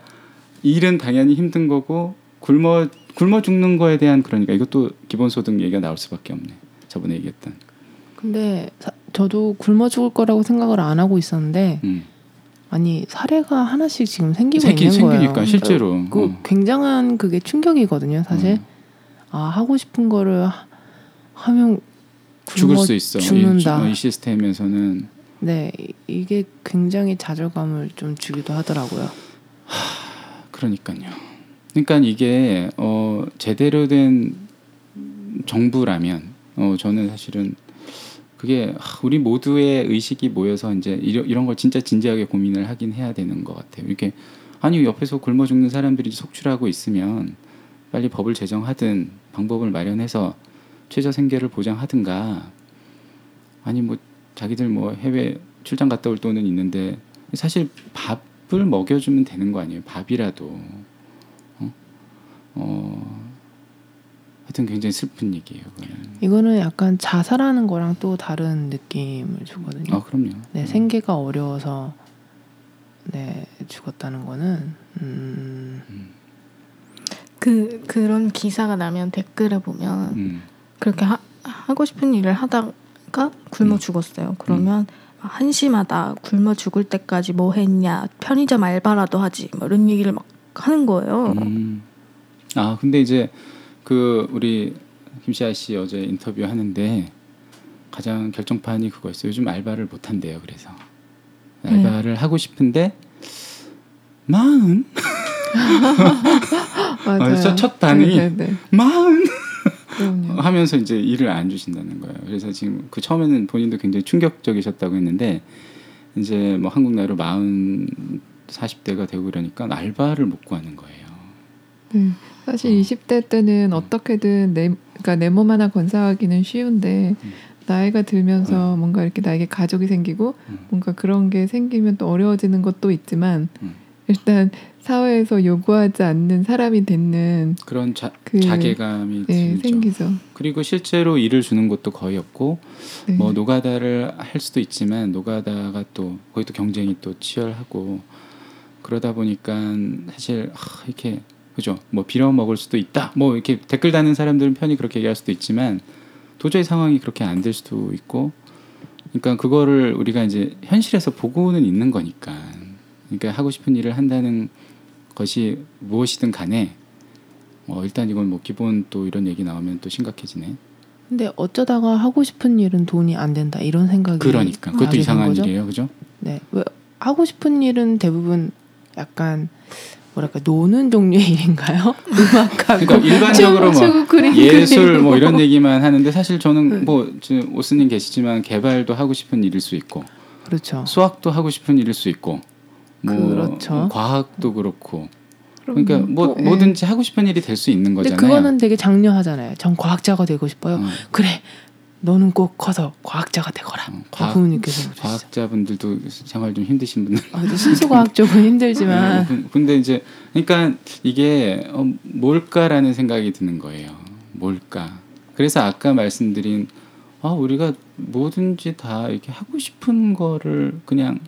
일은 당연히 힘든 거고 굶어 굶어 죽는 거에 대한 그러니까 이것도 기본소득 얘기가 나올 수밖에 없네. 저번에 얘기했던. 근데 사- 저도 굶어 죽을 거라고 생각을 안 하고 있었는데 음. 아니 사례가 하나씩 지금 생기고 생기, 있는 생기니까 거예요. 실제로. 그 어. 굉장한 그게 충격이거든요, 사실. 어. 아 하고 싶은 거를 하- 하면 죽을 수 있어. 죽는다. 이, 이 시스템에서는 네, 이- 이게 굉장히 좌절감을 좀 주기도 하더라고요. 그러니까요. 그러니까 이게 어 제대로 된 정부라면 어 저는 사실은 그게 하, 우리 모두의 의식이 모여서 이제 이런, 걸 진짜 진지하게 고민을 하긴 해야 되는 것 같아요. 이렇게 아니 옆에서 굶어 죽는 사람들이 속출하고 있으면 빨리 법을 제정하든 방법을 마련해서 최저 생계를 보장하든가. 아니 뭐 자기들 뭐 해외 출장 갔다 올 돈은 있는데 사실 밥을 먹여주면 되는 거 아니에요? 밥이라도. 어, 어 하여튼 굉장히 슬픈 얘기예요 그거는. 이거는 약간 자살하는 거랑 또 다른 느낌을 주거든요. 아 그럼요 네, 생계가 어려워서 네 죽었다는 거는 음, 그 그런 기사가 나면 댓글에 보면 음. 그렇게 하, 하고 싶은 일을 하다가 굶어 음. 죽었어요. 그러면 한심하다. 굶어 죽을 때까지 뭐 했냐. 편의점 알바라도 하지. 뭐 이런 얘기를 막 하는 거예요. 음. 아 근데 이제 그 우리 김시아 씨 어제 인터뷰 하는데 가장 결정판이 그거였어요. 요즘 알바를 못 한대요. 그래서 알바를 하고 싶은데 마음 [LAUGHS] 맞아요. 첫- 첫 반응이 네, 네, 네. 그럼요. [LAUGHS] 하면서 이제 일을 안 주신다는 거예요. 그래서 지금 그 처음에는 본인도 굉장히 충격적이셨다고 했는데 이제 뭐 한국 나이로 마흔 40대가 되고 이러니까 알바를 못 구하는 거예요. 네. 사실 어. 20대 때는 어떻게든 내, 그러니까 내 몸 하나 건사하기는 쉬운데 음. 나이가 들면서 뭔가 이렇게 나에게 가족이 생기고 음. 뭔가 그런 게 생기면 또 어려워지는 것도 있지만 음. 일단 사회에서 요구하지 않는 사람이 되는 그런 자, 그 자괴감이 네. 생기죠. 그리고 실제로 일을 주는 곳도 거의 없고 네. 뭐 노가다를 할 수도 있지만 노가다가 또 거기 또 경쟁이 또 치열하고 그러다 보니까 사실 하, 이렇게 그죠 뭐 빌어 먹을 수도 있다 뭐 이렇게 댓글 다는 사람들은 편히 그렇게 얘기할 수도 있지만 도저히 상황이 그렇게 안 될 수도 있고 그러니까 그거를 우리가 이제 현실에서 보고는 있는 거니까 그러니까 하고 싶은 일을 한다는 것이 무엇이든 간에 어, 일단 이건 뭐 기본 또 이런 얘기 나오면 또 심각해지네. 근데 어쩌다가 하고 싶은 일은 돈이 안 된다 이런 생각이 그러니까 그것도 이상한 거죠? 일이에요, 그죠? 네, 왜 하고 싶은 일은 대부분 약간 뭐랄까 노는 종류의 [LAUGHS] 일인가요? [LAUGHS] 음악하고 그러니까 일반적으로 뭐 예술 그리고. 뭐 이런 얘기만 하는데 사실 저는 네. 뭐 저, 오스님 계시지만 개발도 하고 싶은 일일 수 있고 그렇죠. 수학도 하고 싶은 일일 수 있고 뭐 그렇죠. 과학도 그렇고 그러니까 뭐 네. 뭐든지 하고 싶은 일이 될 수 있는 거잖아요. 그거는 되게 장려하잖아요. 전 과학자가 되고 싶어요. 어, 그래, 너는 꼭 커서 과학자가 되거라. 어, 뭐 과학- 부모님께서. 과학자분들도 생활 좀 힘드신 분들 아, 순수과학 쪽은 힘들지만 어, 근- 근데 이제 그러니까 이게 어, 뭘까라는 생각이 드는 거예요. 뭘까? 그래서 아까 말씀드린 아 우리가 뭐든지 다 이렇게 하고 싶은 거를 그냥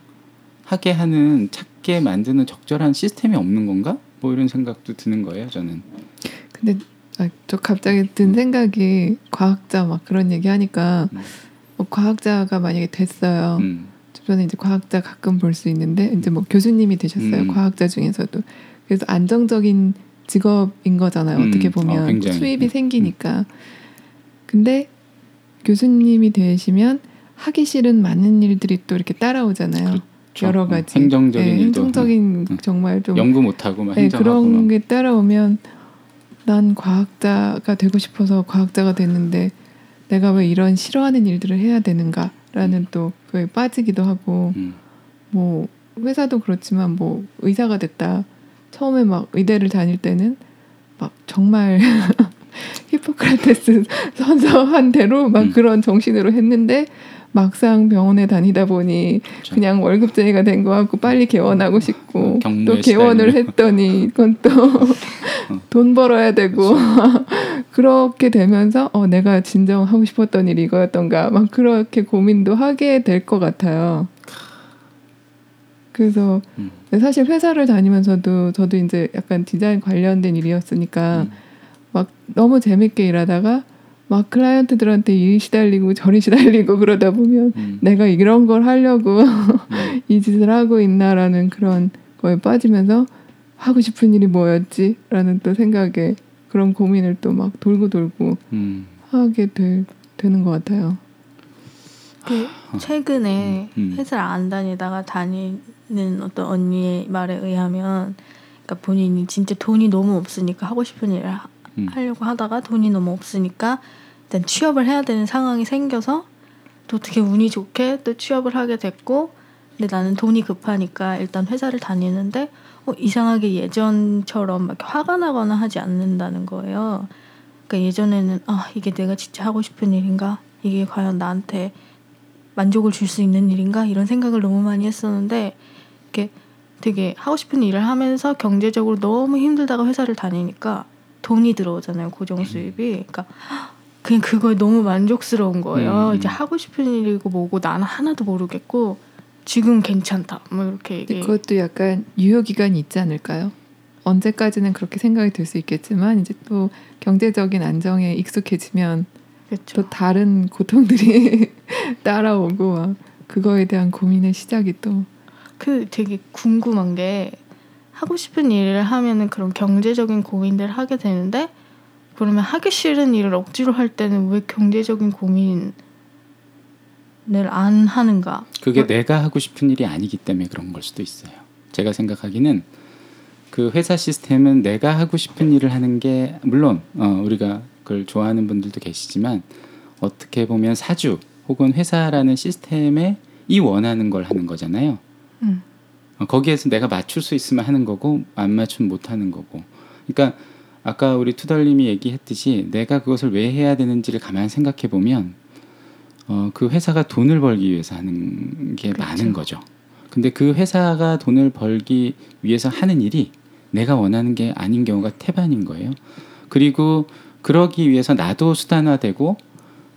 하게 하는 찾게 만드는 적절한 시스템이 없는 건가? 뭐 이런 생각도 드는 거예요. 저는. 근데 아, 저 갑자기 든 생각이 과학자 막 그런 얘기 하니까 음. 뭐 과학자가 만약에 됐어요. 음, 주변에 이제 과학자 가끔 볼 수 있는데 이제 뭐 교수님이 되셨어요. 음. 과학자 중에서도 그래서 안정적인 직업인 거잖아요. 음. 어떻게 어, 보면 굉장히. 수입이 음. 생기니까. 근데 교수님이 되시면 하기 싫은 많은 일들이 또 이렇게 따라오잖아요. 그렇죠. 여러 어, 가지 행정적인 네, 일도 행정적인 음. 정말 좀 연구 못 하고 막 네, 그런 막. 게 따라오면 난 과학자가 되고 싶어서 과학자가 됐는데 내가 왜 이런 싫어하는 일들을 해야 되는가라는 또 그에 빠지기도 하고 음, 뭐 회사도 그렇지만 뭐 의사가 됐다 처음에 막 의대를 다닐 때는 막 정말 [LAUGHS] 히포크라테스 [LAUGHS] 선서한 대로 막 음. 그런 정신으로 했는데 막상 병원에 다니다 보니 그렇죠. 그냥 월급쟁이가 된거 같고 빨리 개원하고 싶고 어, 또 개원을 시달리는. 했더니 이건 또 [LAUGHS] 돈 벌어야 되고 [LAUGHS] 그렇게 되면서 어 내가 진정 하고 싶었던 일이 이거였던가 막 그렇게 고민도 하게 될 것 같아요. 그래서 음. 사실 회사를 다니면서도 저도 이제 약간 디자인 관련된 일이었으니까 음. 막 너무 재밌게 일하다가 막 클라이언트들한테 일 시달리고 저리 시달리고 그러다 보면 음, 내가 이런 걸 하려고 음. [LAUGHS] 이 짓을 하고 있나라는 그런 거에 빠지면서 하고 싶은 일이 뭐였지? 라는 또 생각에 그런 고민을 또 막 돌고 돌고 음. 하게 될, 되는 것 같아요. 그 최근에 음, 음. 회사를 안 다니다가 다니는 어떤 언니의 말에 의하면 그러니까 본인이 진짜 돈이 너무 없으니까 하고 싶은 일을 하, 음. 하려고 하다가 돈이 너무 없으니까 일단 취업을 해야 되는 상황이 생겨서 또 어떻게 운이 좋게 또 취업을 하게 됐고 근데 나는 돈이 급하니까 일단 회사를 다니는데 어, 이상하게 예전처럼 막 화가 나거나 하지 않는다는 거예요. 그러니까 예전에는 아 이게 내가 진짜 하고 싶은 일인가? 이게 과연 나한테 만족을 줄 수 있는 일인가? 이런 생각을 너무 많이 했었는데 이렇게 되게 하고 싶은 일을 하면서 경제적으로 너무 힘들다가 회사를 다니니까 돈이 들어오잖아요 고정 수입이. 그러니까 그냥 그거에 너무 만족스러운 거예요. 음. 이제 하고 싶은 일이고 뭐고 나는 하나도 모르겠고 지금 괜찮다. 뭐 이렇게 근데 얘기 그것도 약간 유효 기간이 있지 않을까요? 언제까지는 그렇게 생각이 들 수 있겠지만 이제 또 경제적인 안정에 익숙해지면 그렇죠. 또 다른 고통들이 [LAUGHS] 따라오고 막 그거에 대한 고민의 시작이 또 그 되게 궁금한 게 하고 싶은 일을 하면은 그런 경제적인 고민들을 하게 되는데 그러면 하기 싫은 일을 억지로 할 때는 왜 경제적인 고민을 안 하는가? 그게 뭐- 내가 하고 싶은 일이 아니기 때문에 그런 걸 수도 있어요. 제가 생각하기는 그 회사 시스템은 내가 하고 싶은 일을 하는 게 물론 어, 우리가 그걸 좋아하는 분들도 계시지만 어떻게 보면 사주 혹은 회사라는 시스템에 이 원하는 걸 하는 거잖아요. 음. 어, 거기에서 내가 맞출 수 있으면 하는 거고 안 맞추면 못 하는 거고. 그러니까 아까 우리 투덜님이 얘기했듯이 내가 그것을 왜 해야 되는지를 가만히 생각해 보면 어, 그 회사가 돈을 벌기 위해서 하는 게 그렇죠. 많은 거죠. 근데 그 회사가 돈을 벌기 위해서 하는 일이 내가 원하는 게 아닌 경우가 태반인 거예요. 그리고 그러기 위해서 나도 수단화되고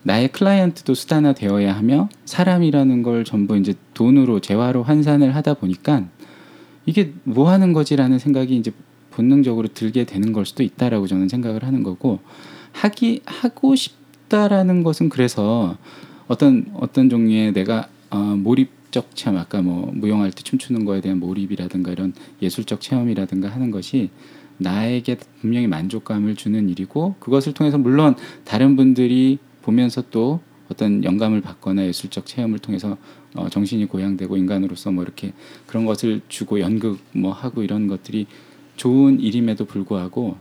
나의 클라이언트도 수단화되어야 하며 사람이라는 걸 전부 이제 돈으로 재화로 환산을 하다 보니까 이게 뭐 하는 거지라는 생각이 이제 본능적으로 들게 되는 걸 수도 있다라고 저는 생각을 하는 거고 하기 하고 싶다라는 것은 그래서 어떤 어떤 종류의 내가 어, 몰입적 체험 아까 뭐 무용할 때 춤추는 거에 대한 몰입이라든가 이런 예술적 체험이라든가 하는 것이 나에게 분명히 만족감을 주는 일이고 그것을 통해서 물론 다른 분들이 보면서 또 어떤 영감을 받거나 예술적 체험을 통해서 어, 정신이 고양되고 인간으로서 뭐 이렇게 그런 것을 주고 연극 뭐 하고 이런 것들이 좋은 일임에도 불구하고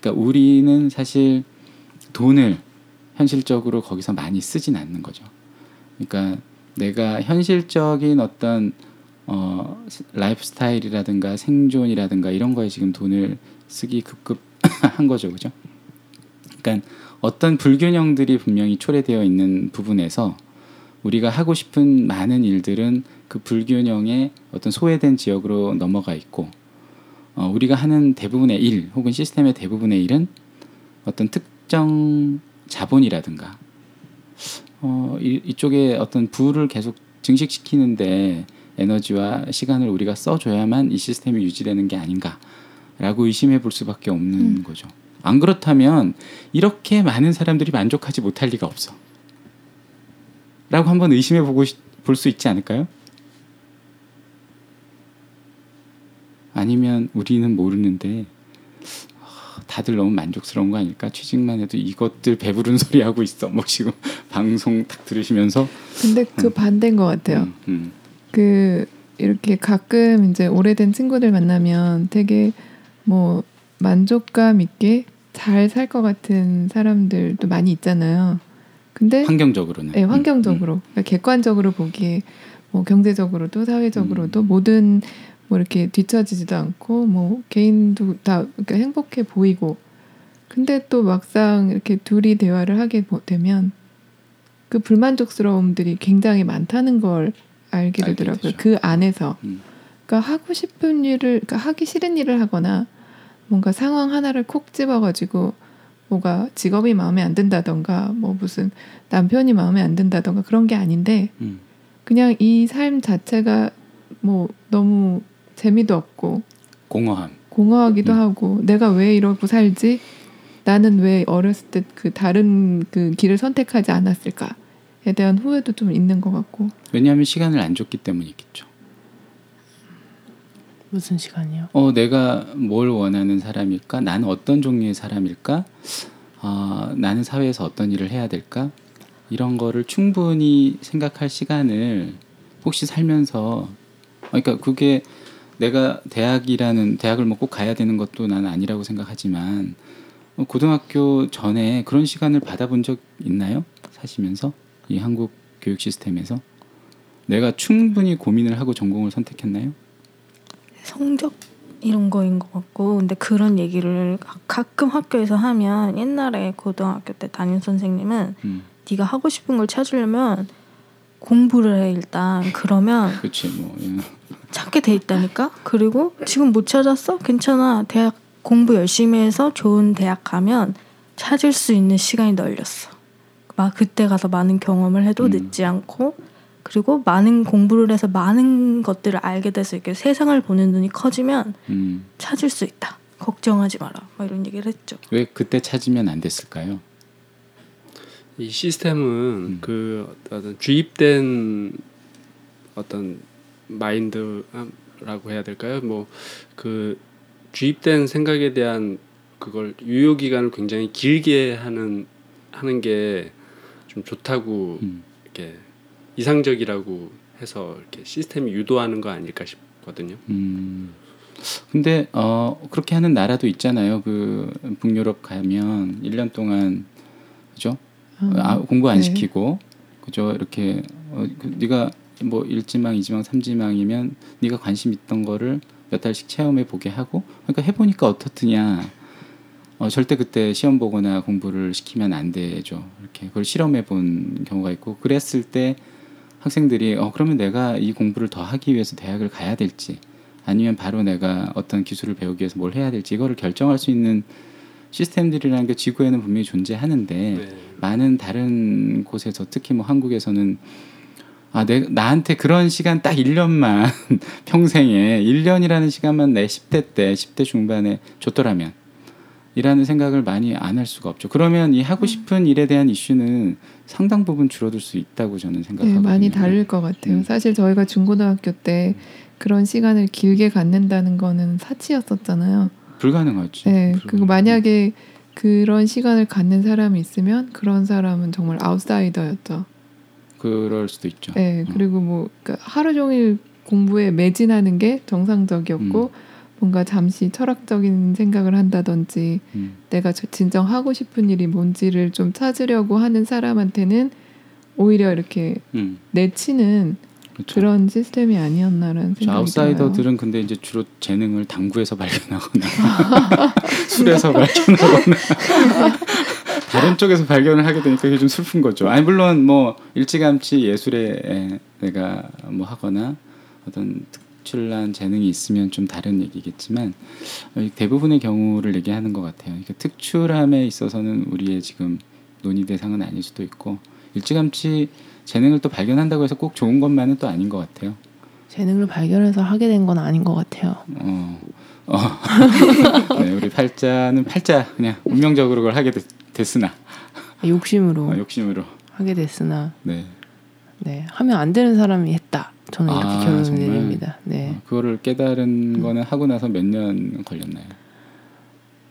그러니까 우리는 사실 돈을 현실적으로 거기서 많이 쓰진 않는 거죠. 그러니까 내가 현실적인 어떤 어, 라이프 스타일이라든가 생존이라든가 이런 거에 지금 돈을 쓰기 급급한 [LAUGHS] 거죠, 그죠? 그러니까 어떤 불균형들이 분명히 초래되어 있는 부분에서 우리가 하고 싶은 많은 일들은 그 불균형의 어떤 소외된 지역으로 넘어가 있고 어, 우리가 하는 대부분의 일 혹은 시스템의 대부분의 일은 어떤 특정 자본이라든가 어, 이, 이쪽에 어떤 부를 계속 증식시키는데 에너지와 시간을 우리가 써줘야만 이 시스템이 유지되는 게 아닌가라고 의심해 볼 수밖에 없는 음. 거죠. 안 그렇다면 이렇게 많은 사람들이 만족하지 못할 리가 없어. 라고 한번 의심해 보고 볼 수 있지 않을까요? 아니면 우리는 모르는데 아, 다들 너무 만족스러운 거 아닐까? 취직만 해도 이것들 배부른 [LAUGHS] 소리 하고 있어. 뭐 지금 [LAUGHS] 방송 딱 들으시면서 근데 그 음. 반대인 것 같아요. 음, 음, 그 이렇게 가끔 이제 오래된 친구들 만나면 되게 뭐 만족감 있게 잘 살 것 같은 사람들도 많이 있잖아요. 근데 환경적으로는. 네, 음, 환경적으로 그러니까 객관적으로 보기에 뭐 경제적으로도 사회적으로도 음. 모든 뭐 이렇게 뒤처지지도 않고 뭐 개인도 다 그러니까 행복해 보이고 근데 또 막상 이렇게 둘이 대화를 하게 보- 되면 그 불만족스러움들이 굉장히 많다는 걸 알게 알게 되더라고요. 되죠. 그 안에서 음. 그러니까 하고 싶은 일을 그러니까 하기 싫은 일을 하거나 뭔가 상황 하나를 콕 집어가지고 뭐가 직업이 마음에 안 든다던가 뭐 무슨 남편이 마음에 안 든다던가 그런 게 아닌데 음. 그냥 이 삶 자체가 뭐 너무 재미도 없고 공허함. 공허하기도 음. 하고 내가 왜 이러고 살지 나는 왜 어렸을 때 그 다른 그 길을 선택하지 않았을까에 대한 후회도 좀 있는 것 같고 왜냐하면 시간을 안 줬기 때문이겠죠. 무슨 시간이요? 어, 내가 뭘 원하는 사람일까? 나는 어떤 종류의 사람일까? 아, 나는 사회에서 어떤 일을 해야 될까? 이런 거를 충분히 생각할 시간을 혹시 살면서 어, 그러니까 그게 내가 대학이라는 대학을 뭐 꼭 가야 되는 것도 나는 아니라고 생각하지만 어, 고등학교 전에 그런 시간을 받아본 적 있나요? 사시면서 이 한국 교육 시스템에서 내가 충분히 고민을 하고 전공을 선택했나요? 성적 이런 거인 것 같고 근데 그런 얘기를 가- 가끔 학교에서 하면 옛날에 고등학교 때 담임 선생님은 음, 네가 하고 싶은 걸 찾으려면 공부를 해 일단 그러면 그렇지 뭐 예. 찾게 돼 있다니까? 그리고 지금 못 찾았어? 괜찮아. 대학 공부 열심히 해서 좋은 대학 가면 찾을 수 있는 시간이 널렸어. 막 그때 가서 많은 경험을 해도 음. 늦지 않고. 그리고 많은 공부를 해서 많은 것들을 알게 돼서 이렇게 세상을 보는 눈이 커지면 음, 찾을 수 있다. 걱정하지 마라. 막 이런 얘기를 했죠. 왜 그때 찾으면 안 됐을까요? 이 시스템은 음. 그 어떤 주입된 어떤 마인드라고 해야 될까요? 뭐 그 주입된 생각에 대한 그걸 유효 기간을 굉장히 길게 하는 하는 게 좀 좋다고 음, 이렇게 이상적이라고 해서 이렇게 시스템이 유도하는 거 아닐까 싶거든요. 음. 근데 어 그렇게 하는 나라도 있잖아요. 그 북유럽 가면 1년 동안 그죠? 아, 공부 안 네. 시키고 그죠? 이렇게 어, 그 네가 뭐 1지망, 2지망, 3지망이면 네가 관심 있던 거를 몇 달씩 체험해 보게 하고 그러니까 해 보니까 어떻느냐. 어, 절대 그때 시험 보거나 공부를 시키면 안 되죠. 이렇게 그걸 실험해 본 경우가 있고 그랬을 때 학생들이 어 그러면 내가 이 공부를 더 하기 위해서 대학을 가야 될지 아니면 바로 내가 어떤 기술을 배우기 위해서 뭘 해야 될지 이거를 결정할 수 있는 시스템들이라는 게 지구에는 분명히 존재하는데 네. 많은 다른 곳에서 특히 뭐 한국에서는 아, 내, 나한테 그런 시간 딱 1년만 [LAUGHS] 평생에 1년이라는 시간만 내 10대 때 10대 중반에 줬더라면 이라는 생각을 많이 안 할 수가 없죠. 그러면 이 하고 싶은 일에 대한 이슈는 상당 부분 줄어들 수 있다고 저는 네, 생각하거든요. 많이 다를 것 같아요. 음. 사실 저희가 중고등학교 때 그런 시간을 길게 갖는다는 거는 사치였었잖아요. 불가능하지. 네, 불가능. 그리고 만약에 그런 시간을 갖는 사람이 있으면 그런 사람은 정말 아웃사이더였죠. 그럴 수도 있죠. 네, 어. 그리고 뭐 그러니까 하루 종일 공부에 매진하는 게 정상적이었고 음. 뭔가 잠시 철학적인 생각을 한다든지 음. 내가 저- 진정 하고 싶은 일이 뭔지를 좀 찾으려고 하는 사람한테는 오히려 이렇게 음. 내치는 그렇죠. 그런 시스템이 아니었나라는 저 생각이 아웃사이더들은 근데 이제 주로 재능을 당구에서 [LAUGHS] 발견하거나 [LAUGHS] 술에서 발견하거나 [LAUGHS] 다른 쪽에서 발견을 하게 되니까 그게 좀 슬픈 거죠. 아니 물론 뭐 일찌감치 예술에 내가 뭐 하거나 어떤 특출난 재능이 있으면 좀 다른 얘기겠지만 어, 대부분의 경우를 얘기하는 것 같아요. 그러니까 특출함에 있어서는 우리의 지금 논의 대상은 아닐 수도 있고 일찌감치 재능을 또 발견한다고 해서 꼭 좋은 것만은 또 아닌 것 같아요. 재능을 발견해서 하게 된 건 아닌 것 같아요. 어, 어. [LAUGHS] 네, 우리 팔자는 팔자 그냥 운명적으로 그걸 하게 됐, 됐으나 욕심으로 어, 욕심으로 하게 됐으나 네 네 하면 안 되는 사람이 했다. 저는 이렇게 아, 결론을 정말? 내립니다. 네. 어, 그거를 깨달은 거는 하고 나서 몇 년 걸렸나요?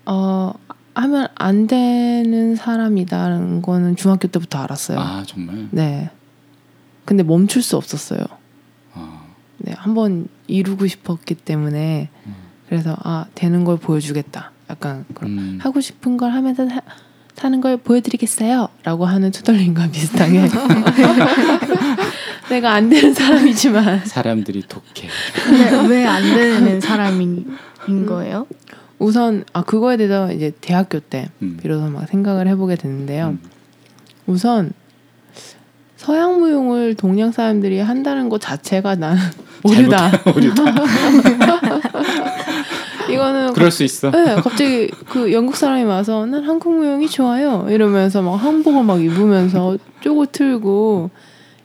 어 하면 안 되는 사람이다라는 거는 중학교 때부터 알았어요. 아 정말 네. 근데 멈출 수 없었어요. 아, 네, 한번 이루고 싶었기 때문에 음. 그래서 아 되는 걸 보여주겠다. 약간 그런 음, 하고 싶은 걸 하면서 사, 사는 걸 보여드리겠어요.라고 하는 투덜림과 비슷하게 [LAUGHS] 내가 안 되는 사람이지만 사람들이 독해 왜 안 되는 사람인 거예요? 우선 아 그거에 대해서 이제 대학교 때 음. 비로소 막 생각을 해보게 됐는데요. 음. 우선 서양 무용을 동양 사람들이 한다는 것 자체가 나는 오류다. [LAUGHS] 이거는 그럴 수 있어 네, 갑자기 그 영국 사람이 와서 난 한국 무용이 좋아요 이러면서 막 한복을 막 입으면서 쪼고 틀고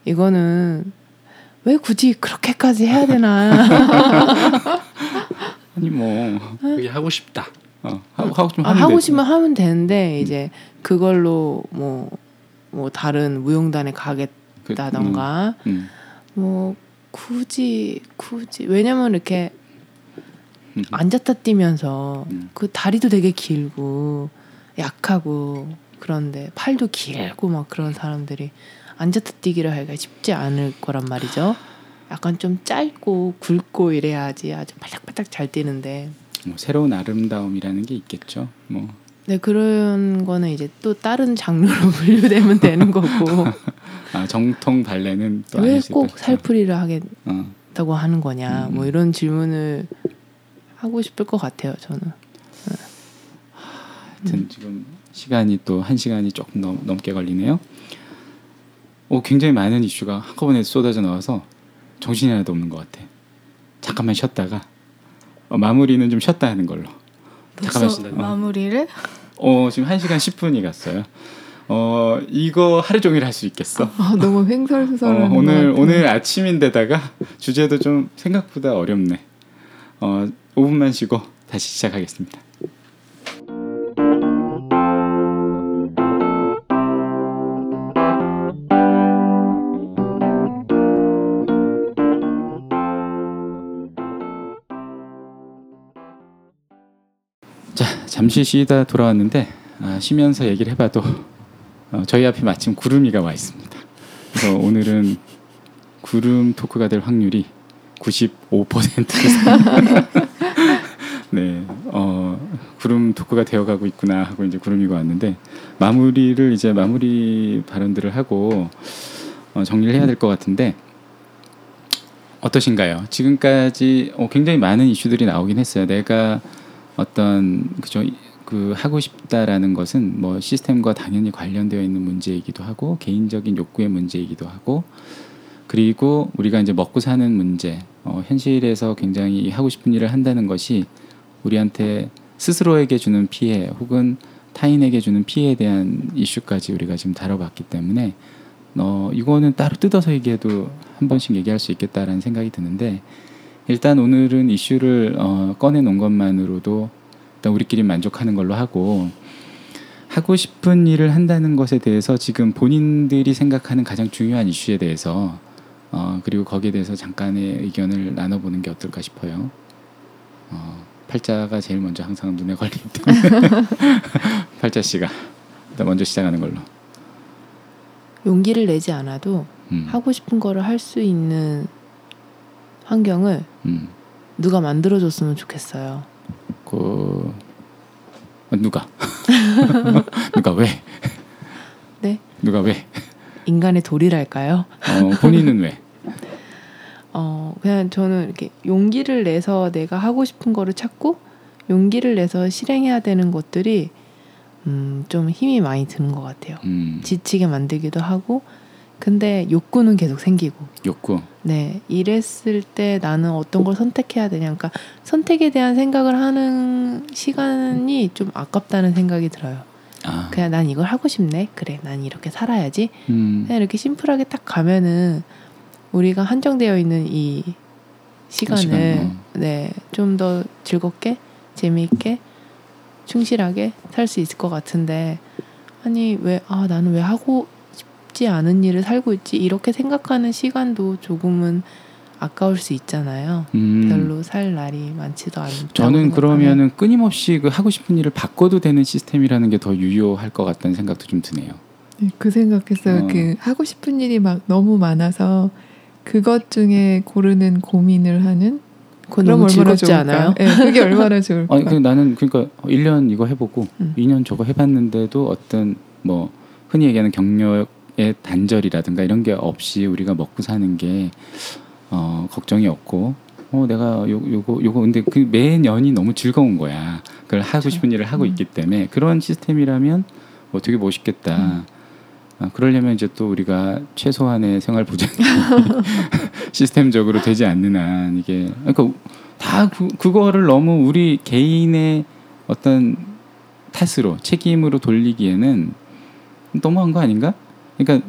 이거는 왜 굳이 그렇게까지 해야 되나 [LAUGHS] 아니 뭐 그게 하고 싶다. 어, 하고 하고 좀 아, 하면 하고. 싶으면 하면 되는데 이제 그걸로 뭐뭐 다른 무용단에 그, 가겠다던가 음, 뭐 굳이 굳이 왜냐면 이렇게 음. 앉았다 뛰면서 음. 그 다리도 되게 길고 약하고 그런데 팔도 길고 막 그런 사람들이 앉았다 뛰기를 하기가 쉽지 않을 거란 말이죠. 약간 좀 짧고 굵고 이래야지 아주 팔딱팔딱 잘 뛰는데. 뭐 새로운 아름다움이라는 게 있겠죠. 뭐 네 그런 거는 이제 또 다른 장르로 [LAUGHS] 분류되면 되는 거고 아, 정통 발레는 또왜 아닐 수도 꼭 있고. 살풀이를 하겠다고 어, 하는 거냐 음. 뭐 이런 질문을 하고 싶을 것 같아요 저는. 하여튼 지금 시간이 또 한 시간이 조금 넘, 넘게 걸리네요. 오 굉장히 많은 이슈가 한꺼번에 쏟아져 나와서 정신이 하나도 없는 것 같아. 잠깐만 쉬었다가 어, 마무리는 좀 쉬었다 하는 걸로. 잠깐만 쉬다. 어. 마무리를 어 지금 한 시간 10분이 갔어요. 어 이거 하루 종일 할 수 있겠어. 아, 너무 어, 횡설수설하는 것 오늘. 오늘 아침인데다가 주제도 좀 생각보다 어렵네. 어 5분만 쉬고 다시 시작하겠습니다. 자 잠시 쉬다 돌아왔는데 아, 쉬면서 얘기를 해봐도 어, 저희 앞에 마침 구름이가 와 있습니다. 그래서 오늘은 구름 토크가 될 확률이 95%를 [LAUGHS] 네, 어, 구름 토크가 되어가고 있구나 하고 이제 구름이가 왔는데 마무리를 이제 마무리 발언들을 하고 어, 정리를 해야 될 것 같은데 어떠신가요? 지금까지 어, 굉장히 많은 이슈들이 나오긴 했어요. 내가 어떤 그죠 그 하고 싶다라는 것은 뭐 시스템과 당연히 관련되어 있는 문제이기도 하고 개인적인 욕구의 문제이기도 하고 그리고 우리가 이제 먹고 사는 문제, 어, 현실에서 굉장히 하고 싶은 일을 한다는 것이 우리한테 스스로에게 주는 피해 혹은 타인에게 주는 피해에 대한 이슈까지 우리가 지금 다뤄봤기 때문에 어, 이거는 따로 뜯어서 얘기해도 한 번씩 얘기할 수 있겠다라는 생각이 드는데 일단 오늘은 이슈를 어, 꺼내놓은 것만으로도 일단 우리끼리 만족하는 걸로 하고 하고 싶은 일을 한다는 것에 대해서 지금 본인들이 생각하는 가장 중요한 이슈에 대해서 어, 그리고 거기에 대해서 잠깐의 의견을 나눠보는 게 어떨까 싶어요. 어, 팔자가 제일 먼저 항상 눈에 걸리기 때문에 [LAUGHS] 팔자 씨가 먼저 시작하는 걸로. 용기를 내지 않아도 음, 하고 싶은 거를 할 수 있는 환경을 음, 누가 만들어줬으면 좋겠어요. 그 어, 누가 [LAUGHS] 누가 왜 네, 누가 왜 인간의 도리랄까요? 어, 본인은 왜? 어 그냥 저는 이렇게 용기를 내서 내가 하고 싶은 거를 찾고 용기를 내서 실행해야 되는 것들이 음, 좀 힘이 많이 드는 것 같아요. 음, 지치게 만들기도 하고. 근데 욕구는 계속 생기고. 욕구. 네 이랬을 때 나는 어떤 걸 선택해야 되냐. 그러니까 선택에 대한 생각을 하는 시간이 좀 아깝다는 생각이 들어요. 아, 그냥 난 이걸 하고 싶네. 그래 난 이렇게 살아야지. 음, 그냥 이렇게 심플하게 딱 가면은 우리가 한정되어 있는 이 시간을 시간, 어. 네좀 더 즐겁게 재미있게 충실하게 살 수 있을 것 같은데 아니 왜 아 나는 왜 하고 싶지 않은 일을 살고 있지 이렇게 생각하는 시간도 조금은 아까울 수 있잖아요. 음. 별로 살 날이 많지도 않다고 저는. 그러면은 끊임없이 그 하고 싶은 일을 바꿔도 되는 시스템이라는 게 더 유효할 것 같다는 생각도 좀 드네요. 네, 그 생각했어요. 어. 그 하고 싶은 일이 막 너무 많아서 그것 중에 고르는 고민을 하는 그건 너무 얼마나 즐겁지 좋을까? 않아요? 네, 그게 얼마나 좋을까? 아니 그 나는 그러니까 1년 이거 해보고 음. 2년 저거 해봤는데도 어떤 뭐 흔히 얘기하는 경력의 단절이라든가 이런 게 없이 우리가 먹고 사는 게 어, 걱정이 없고 어 내가 요 요거 요거 근데 그 매년이 너무 즐거운 거야. 그걸 하고 싶은 일을 하고 음. 있기 때문에 그런 시스템이라면 뭐 되게 멋있겠다. 음. 아, 그러려면 이제 또 우리가 최소한의 생활 보장 [LAUGHS] 시스템적으로 되지 않는 한 이게 그러니까 다 그, 그거를 너무 우리 개인의 어떤 탓으로 책임으로 돌리기에는 너무한 거 아닌가? 그러니까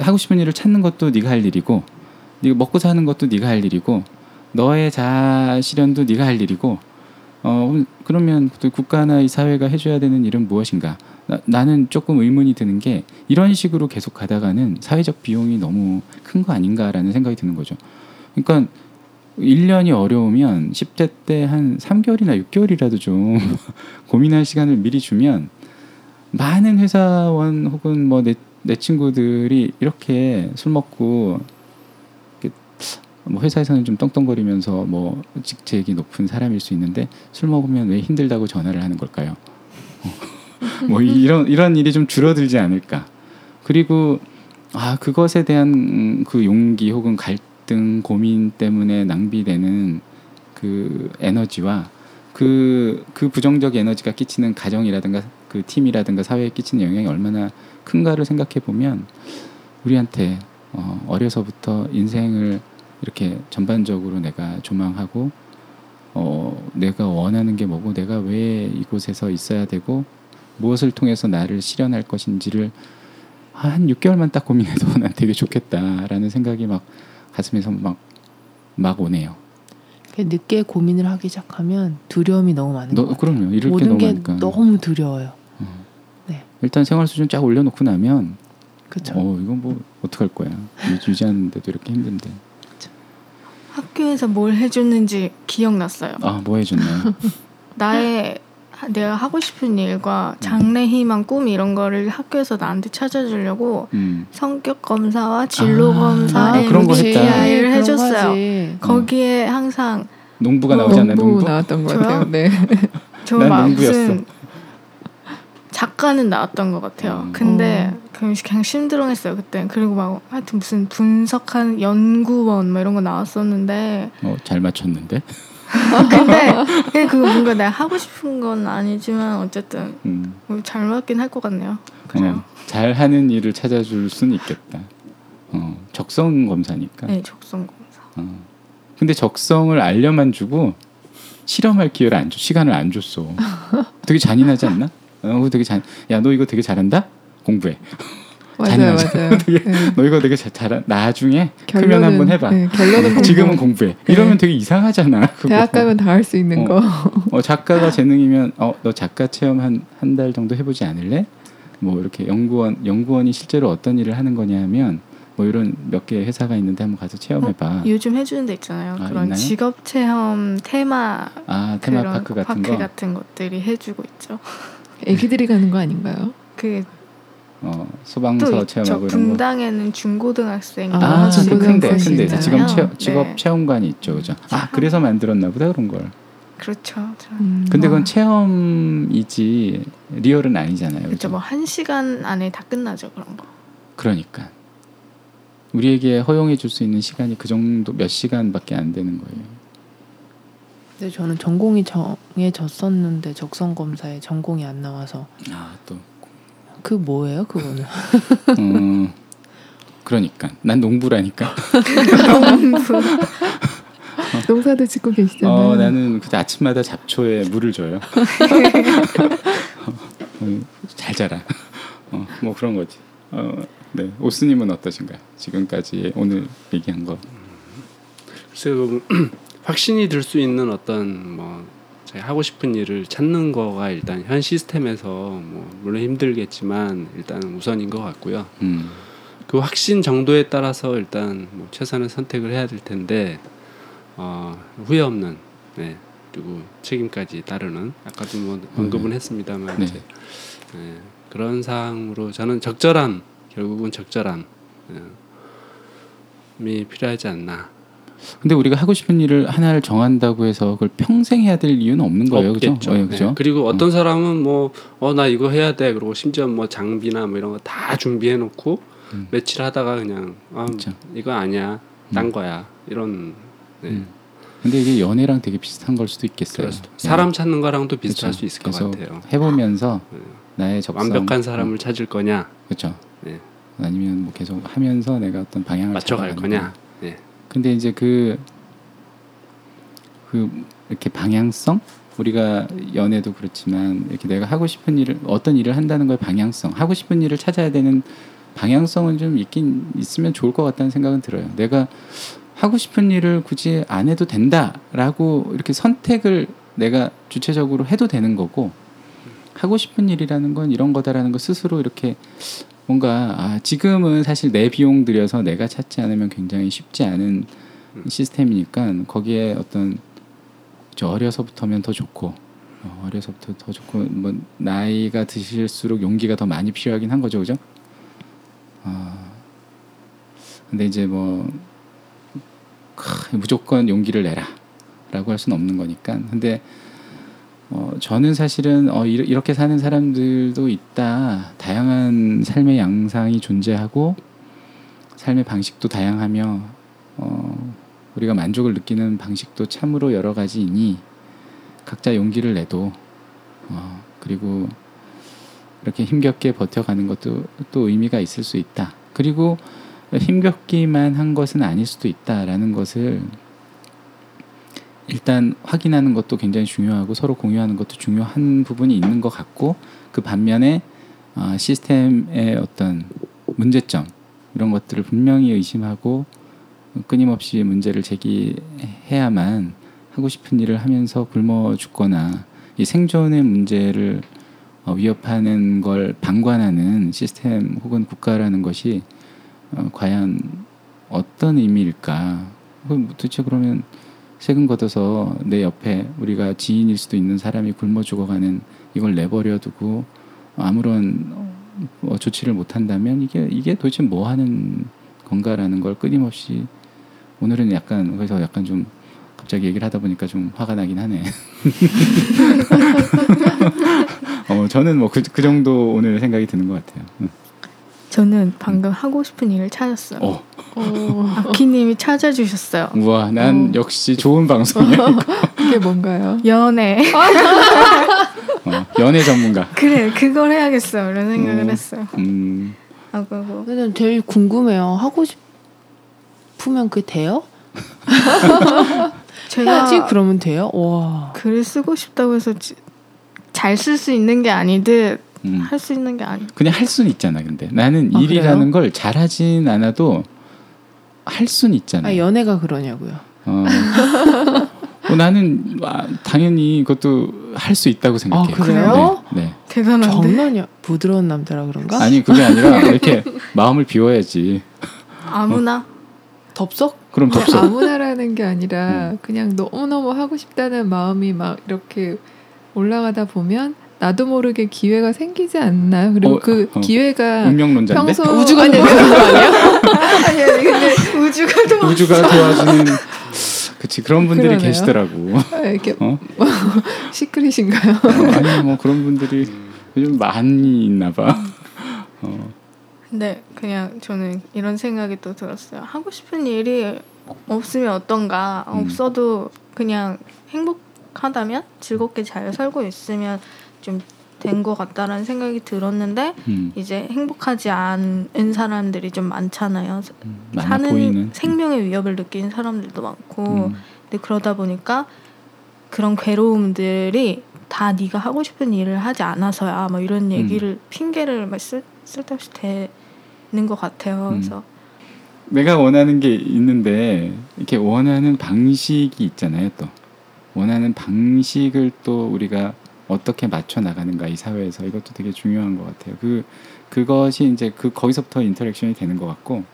하고 싶은 일을 찾는 것도 네가 할 일이고 네가 먹고 사는 것도 네가 할 일이고 너의 자아 실현도 네가 할 일이고 어 그러면 또 국가나 이 사회가 해줘야 되는 일은 무엇인가? 나, 나는 조금 의문이 드는 게 이런 식으로 계속 가다가는 사회적 비용이 너무 큰 거 아닌가라는 생각이 드는 거죠. 그러니까 1년이 어려우면 10대 때 한 3개월이나 6개월이라도 좀 [LAUGHS] 고민할 시간을 미리 주면 많은 회사원 혹은 뭐내 내 친구들이 이렇게 술 먹고 뭐 회사에서는 좀 떵떵거리면서 뭐 직책이 높은 사람일 수 있는데 술 먹으면 왜 힘들다고 전화를 하는 걸까요? 어. [LAUGHS] 뭐 이런 이런 일이 좀 줄어들지 않을까. 그리고 아 그것에 대한 음, 그 용기 혹은 갈등 고민 때문에 낭비되는 그 에너지와 그, 그 부정적 에너지가 끼치는 가정이라든가 그 팀이라든가 사회에 끼치는 영향이 얼마나 큰가를 생각해 보면 우리한테 어, 어려서부터 인생을 이렇게 전반적으로 내가 조망하고 어, 내가 원하는 게 뭐고 내가 왜 이곳에서 있어야 되고 무엇을 통해서 나를 실현할 것인지를 한 6개월만 딱 고민해도 [LAUGHS] 난 되게 좋겠다라는 생각이 막 가슴에서 막, 막 오네요. 늦게 고민을 하기 시작하면 두려움이 너무 많은 너. 그럼요. 이럴 게 모든 너무 게 많으니까. 너무 두려워요. 어. 네. 일단 생활 수준 쫙 올려놓고 나면 그렇죠. 어 이건 뭐 어떡할 거야 유- 유지하는데도 이렇게 힘든데 학교에서 뭘 해주는지 기억났어요. 아 뭐 해줬나요? [LAUGHS] 나의 하- 내가 하고 싶은 일과 장래 희망 꿈 이런 거를 학교에서 나한테 찾아주려고 음. 성격 검사와 진로 아, 검사에 그런 거 MBTI 했다. 를 그런 해줬어요. 거기에 항상 농부가 어, 나오지 않나요? 농부? 나왔던 것? 같아요. 네. [LAUGHS] 저난막 농부였어. 무슨 작가는 나왔던 것 같아요. 음. 근데 그냥 그냥 심드렁했어요 그때. 그리고 막 하여튼 무슨 분석한 연구원 뭐 이런 거 나왔었는데 어, 잘 맞췄는데. 근데 그거 뭔가 내가 하고 싶은 건 아니지만 어쨌든 음. 뭐잘 맞긴 할 것 같네요. 그냥 잘 하는 일을 찾아줄 수는 있겠다. 어, 적성 검사니까. 네, 적성 검사. 어. 근데 적성을 알려만 주고 실험할 기회를 안 줘. 시간을 안 줬어. [LAUGHS] 되게 잔인하지 않나? 어, 되게 잔. 야, 너 이거 되게 잘한다? 공부해. 맞아요. 맞아요. [LAUGHS] 되게 네. 너 이거 되게 잘, 잘 나중에 크면 한번 해봐. 네, 결론은 공부. 지금은 공부해. 이러면 되게 이상하잖아. [LAUGHS] 그거. 대학 가면 다 할 수 있는 어. 거. 어, 작가가 재능이면 어, 너 작가 체험 한 한 달 정도 해보지 않을래? 뭐 이렇게 연구원 연구원이 실제로 어떤 일을 하는 거냐면 뭐 이런 몇 개 회사가 있는데 한번 가서 체험해봐. 요즘 해주는 데 있잖아요. 아, 그런 있나요? 직업 체험 테마 아 그런 테마 파크 같은 파크 거. 같은 것들이 해주고 있죠. 애기들이 가는 거 아닌가요? 그 어, 또 소방서. 체험하고 이런 거. 분당에는 중고등학생 아, 큰데 체험관이 큰데 있나요? 직업 체 네. 직업 체험관이 있죠, 그죠? 아 체험. 그래서 만들었나 보다 그런 걸. 그렇죠. 저- 음. 근데 그건 어. 체험이지 리얼은 아니잖아요, 그렇죠. 그죠? 뭐 한 시간 안에 다 끝나죠 그런 거. 그러니까 우리에게 허용해 줄 수 있는 시간이 그 정도 몇 시간밖에 안 되는 거예요. 근데 저는 전공이 정해졌었는데 적성 검사에 전공이 안 나와서 아 또. 그 뭐예요 그거는? 음, 그러니까 난 농부라니까. 농사도 짓고 계시잖아요. 어, 나는 그때 아침마다 잡초에 물을 줘요. 어, 잘 자라. 어, 뭐 그런 거지. 어, 네, 오스님은 어떠신가요? 지금까지 오늘 얘기한 거. 글쎄요 [CLEARS THROAT] 확신이 들 수 있는 어떤 뭐 제가 하고 싶은 일을 찾는 거가 일단 현 시스템에서 뭐 물론 힘들겠지만 일단 우선인 것 같고요. 음, 그 확신 정도에 따라서 일단 뭐 최선의 선택을 해야 될 텐데 어, 후회 없는 네, 그리고 책임까지 따르는 아까도 뭐 언급은 했습니다만 네. 이제 네, 그런 상황으로 저는 적절함 결국은 적절함 이 필요하지 않나 근데 우리가 하고 싶은 일을 하나를 정한다고 해서 그걸 평생 해야 될 이유는 없는 거예요, 그죠? 어, 네. 그죠? 그리고 어떤 사람은 뭐 어 나 이거 해야 돼 그러고 심지어 뭐 장비나 뭐 이런 거 다 준비해 놓고 음. 며칠 하다가 그냥 아 그쵸. 이거 아니야 딴 음. 거야 이런 네. 음. 근데 이게 연애랑 되게 비슷한 걸 수도 있겠어요. 수도- 사람 찾는 거랑도 비슷할 그쵸? 수 있을 것 같아요. 해보면서 네. 나의 적성 완벽한 사람을 찾을 거냐, 그렇죠. 네. 아니면 뭐 계속 하면서 내가 어떤 방향을 맞춰갈 거냐. 네. 근데 이제 그, 그 이렇게 방향성 우리가 연애도 그렇지만 이렇게 내가 하고 싶은 일을 어떤 일을 한다는 거에 방향성 하고 싶은 일을 찾아야 되는 방향성은 좀 있긴 있으면 좋을 것 같다는 생각은 들어요. 내가 하고 싶은 일을 굳이 안 해도 된다라고 이렇게 선택을 내가 주체적으로 해도 되는 거고 하고 싶은 일이라는 건 이런 거다라는 거 스스로 이렇게 뭔가 아, 지금은 사실 내 비용 들여서 내가 찾지 않으면 굉장히 쉽지 않은 시스템이니까 거기에 어떤 저 어려서부터면 더 좋고 어, 어려서부터 더 좋고 뭐 나이가 드실수록 용기가 더 많이 필요하긴 한 거죠, 그죠? 아 근데 이제 뭐 크, 무조건 용기를 내라라고 할 수는 없는 거니까. 근데 어, 저는 사실은 어, 이렇게 사는 사람들도 있다. 다양한 삶의 양상이 존재하고 삶의 방식도 다양하며 어, 우리가 만족을 느끼는 방식도 참으로 여러 가지이니 각자 용기를 내도 어, 그리고 이렇게 힘겹게 버텨가는 것도 또 의미가 있을 수 있다. 그리고 힘겹기만 한 것은 아닐 수도 있다라는 것을 일단 확인하는 것도 굉장히 중요하고 서로 공유하는 것도 중요한 부분이 있는 것 같고 그 반면에 어, 시스템의 어떤 문제점 이런 것들을 분명히 의심하고 끊임없이 문제를 제기해야만 하고 싶은 일을 하면서 굶어 죽거나 이 생존의 문제를 어, 위협하는 걸 방관하는 시스템 혹은 국가라는 것이 어, 과연 어떤 의미일까? 그럼 도대체 그러면 세금 걷어서 내 옆에 우리가 지인일 수도 있는 사람이 굶어 죽어가는 이걸 내버려 두고 아무런 어, 조치를 못한다면 이게 이게 도대체 뭐 하는 건가라는 걸 끊임없이 오늘은 약간 그래서 약간 좀 갑자기 얘기를 하다 보니까 좀 화가 나긴 하네. [LAUGHS] 어 저는 뭐 그 그 정도 오늘 생각이 드는 것 같아요. 응. 저는 방금 하고 싶은 일을 찾았어요. 어, 어, 아키님이 찾아주셨어요. 우와, 난 어. 역시 좋은 방송이야. 그게 뭔가요? 연애. [LAUGHS] 어, 연애 전문가. 그래, 그걸 해야겠어. 이런 생각을 음. 했어요. 음, 아, 그리고 근데 제일 궁금해요. 하고 싶으면 그 돼요? [LAUGHS] 제가 해야지 그러면 돼요? 와. 글을 쓰고 싶다고 해서 잘 쓸 수 있는 게 아니듯 음. 할수 있는 게 아니. 그냥 할 수는 있잖아. 근데 나는 아, 일이라는 걸 잘하진 않아도 할 수는 있잖아. 아 연애가 그러냐고요. 어. 어, 나는 아, 당연히 그것도 할 수 있다고 생각해요. 아, 그래요? 네. 네. 대단한데. 장난이야. 부드러운 남자라 그런가? 아니 그게 아니라 [LAUGHS] 이렇게 마음을 비워야지. 아무나 덥석? 그럼 덥석. 아무나라는 게 아니라 음. 그냥 너무 너무 하고 싶다는 마음이 막 이렇게 올라가다 보면 나도 모르게 기회가 생기지 않나요? 그리고 어, 그 어. 기회가 운명론자인데 평소 우주가 아니, 아니야? [LAUGHS] 아니 근데 우주가 더 우주가 도와주는 그치 그런 분들이 그러네요. 계시더라고. 아, 이렇게 어? [LAUGHS] 시크릿인가요? 어, 아니 뭐 그런 분들이 요즘 많이 있나 봐. [LAUGHS] 어. 근데 그냥 저는 이런 생각이 또 들었어요. 하고 싶은 일이 없으면 어떤가? 음. 없어도 그냥 행복하다면 즐겁게 잘 살고 있으면 좀 된 것 같다라는 생각이 들었는데 음, 이제 행복하지 않은 사람들이 좀 많잖아요. 음, 사는 보이는. 생명의 위협을 느끼는 사람들도 많고 음, 근데 그러다 보니까 그런 괴로움들이 다 네가 하고 싶은 일을 하지 않아서야 뭐 음. 이런 얘기를 핑계를 막 쓸, 쓸데없이 대는 것 같아요. 음. 그래서 내가 원하는 게 있는데 이렇게 원하는 방식이 있잖아요. 또 원하는 방식을 또 우리가 어떻게 맞춰 나가는가 이 사회에서 이것도 되게 중요한 것 같아요. 그 그것이 이제 그 거기서부터 인터랙션이 되는 것 같고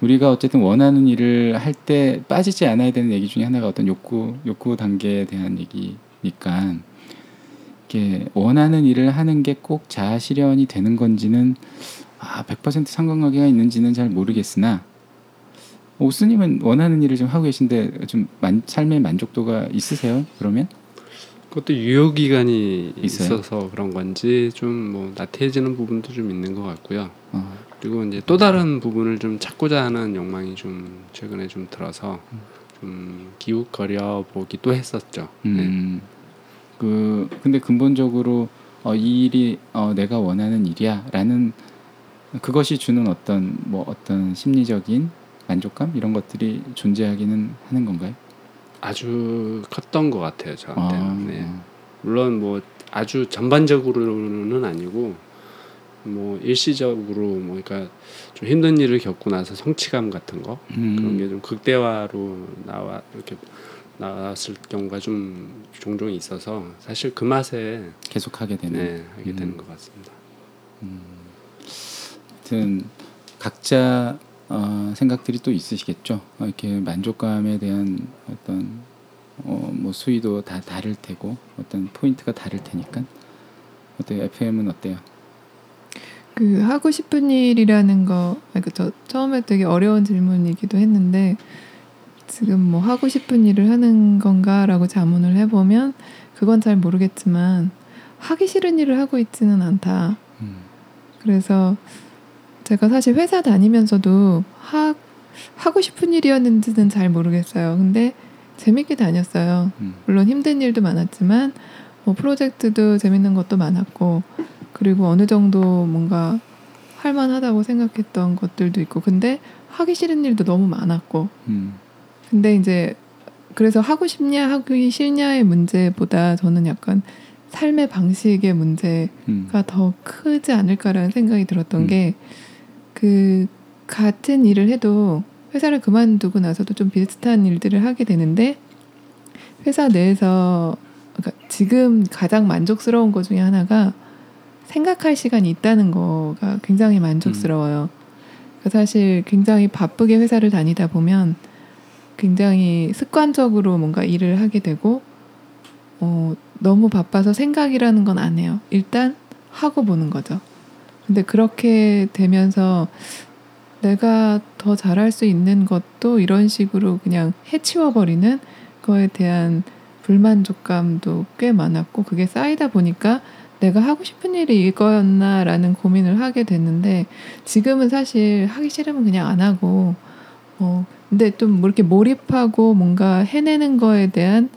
우리가 어쨌든 원하는 일을 할 때 빠지지 않아야 되는 얘기 중에 하나가 어떤 욕구 욕구 단계에 대한 얘기니까 이게 원하는 일을 하는 게 꼭 자아 실현이 되는 건지는 아, 100% 상관관계가 있는지는 잘 모르겠으나 오스님은 원하는 일을 좀 하고 계신데 좀 만, 삶의 만족도가 있으세요? 그러면? 그것도 유효 기간이? 있어서 그런 건지 좀 뭐 나태해지는 부분도 좀 있는 것 같고요. 어, 그리고 이제 또 다른 부분을 좀 찾고자 하는 욕망이 좀 최근에 좀 들어서 좀 기웃거려 보기도 했었죠. 네. 음, 그 근데 근본적으로 어, 이 일이 어, 내가 원하는 일이야라는 그것이 주는 어떤 뭐 어떤 심리적인 만족감 이런 것들이 존재하기는 하는 건가요? 아주 컸던 것 같아요 저한테는. 아, 네. 물론 뭐 아주 전반적으로는 아니고 뭐 일시적으로 뭐 그러니까 좀 힘든 일을 겪고 나서 성취감 같은 거 음, 그런 게 좀 극대화로 나와 이렇게 나왔을 경우가 좀 종종 있어서 사실 그 맛에 계속 하게 되는. 네, 하게 음. 되는 것 같습니다. 하여튼 각자 어, 생각들이 또 있으시겠죠. 어, 이렇게 만족감에 대한 어떤 어, 뭐 수위도 다 다를 테고 어떤 포인트가 다를 테니까 어때요? FM은 어때요? 그 하고 싶은 일이라는 거, 그저 처음에 되게 어려운 질문이기도 했는데 지금 뭐 하고 싶은 일을 하는 건가라고 자문을 해보면 그건 잘 모르겠지만 하기 싫은 일을 하고 있지는 않다. 음, 그래서 제가 사실 회사 다니면서도 하, 하고 싶은 일이었는지는 잘 모르겠어요. 근데 재밌게 다녔어요. 음, 물론 힘든 일도 많았지만 뭐 프로젝트도 재밌는 것도 많았고 그리고 어느 정도 뭔가 할만하다고 생각했던 것들도 있고 근데 하기 싫은 일도 너무 많았고 음, 근데 이제 그래서 하고 싶냐 하기 싫냐의 문제보다 저는 약간 삶의 방식의 문제가 음, 더 크지 않을까라는 생각이 들었던 음. 게 그 같은 일을 해도 회사를 그만두고 나서도 좀 비슷한 일들을 하게 되는데 회사 내에서 그러니까 지금 가장 만족스러운 것 중에 하나가 생각할 시간이 있다는 거가 굉장히 만족스러워요. 그러니까 사실 굉장히 바쁘게 회사를 다니다 보면 굉장히 습관적으로 뭔가 일을 하게 되고 어, 너무 바빠서 생각이라는 건 안 해요. 일단 하고 보는 거죠. 근데 그렇게 되면서 내가 더 잘할 수 있는 것도 이런 식으로 그냥 해치워버리는 거에 대한 불만족감도 꽤 많았고 그게 쌓이다 보니까 내가 하고 싶은 일이 이거였나라는 고민을 하게 됐는데 지금은 사실 하기 싫으면 그냥 안 하고 어 근데 좀뭐 이렇게 몰입하고 뭔가 해내는 거에 대한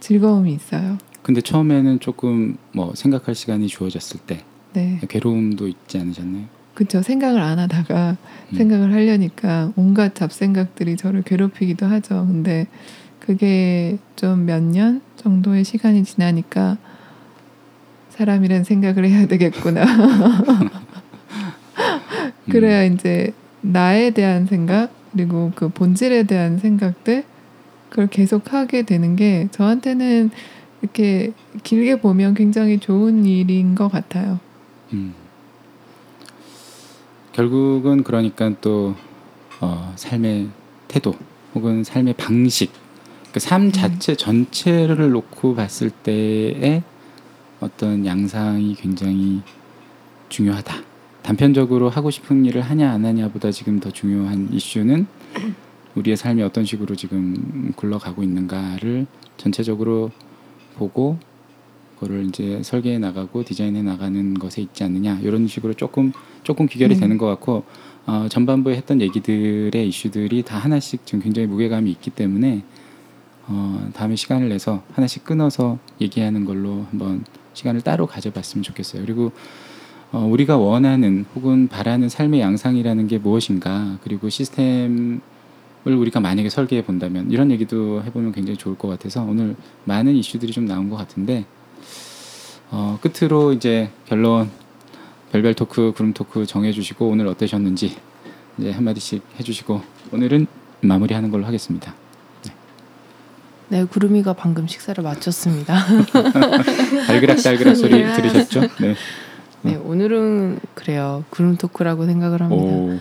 즐거움이 있어요. 근데 처음에는 조금 뭐 생각할 시간이 주어졌을 때 네. 괴로움도 있지 않으셨나요? 그쵸 생각을 안 하다가 음. 생각을 하려니까 온갖 잡생각들이 저를 괴롭히기도 하죠. 근데 그게 좀 몇 년 정도의 시간이 지나니까 사람이란 생각을 해야 되겠구나. [LAUGHS] 그래야 이제 나에 대한 생각 그리고 그 본질에 대한 생각들 그걸 계속 하게 되는 게 저한테는 이렇게 길게 보면 굉장히 좋은 일인 것 같아요. 음. 결국은 그러니까 또 어, 삶의 태도 혹은 삶의 방식, 그삶 자체 전체를 놓고 봤을 때의 어떤 양상이 굉장히 중요하다. 단편적으로 하고 싶은 일을 하냐 안 하냐보다 지금 더 중요한 이슈는 [CLEARS THROAT] 우리의 삶이 어떤 식으로 지금 굴러가고 있는가를 전체적으로 보고 그거를 이제 설계해 나가고 디자인해 나가는 것에 있지 않느냐 이런 식으로 조금 조금 귀결이 음. 되는 것 같고 어, 전반부에 했던 얘기들의 이슈들이 다 하나씩 지금 굉장히 무게감이 있기 때문에 어, 다음에 시간을 내서 하나씩 끊어서 얘기하는 걸로 한번 시간을 따로 가져봤으면 좋겠어요. 그리고 어, 우리가 원하는 혹은 바라는 삶의 양상이라는 게 무엇인가 그리고 시스템을 우리가 만약에 설계해 본다면 이런 얘기도 해보면 굉장히 좋을 것 같아서 오늘 많은 이슈들이 좀 나온 것 같은데 어, 끝으로 이제 결론 별별 토크 그룹 토크 정해주시고 오늘 어떠셨는지 이제 한 마디씩 해주시고 오늘은 마무리하는 걸로 하겠습니다. 네, 구름이가 방금 식사를 마쳤습니다. [LAUGHS] 달그락달그락 소리 들으셨죠? 네. 네, 오늘은 그래요. 구름 토크라고 생각을 합니다. 오,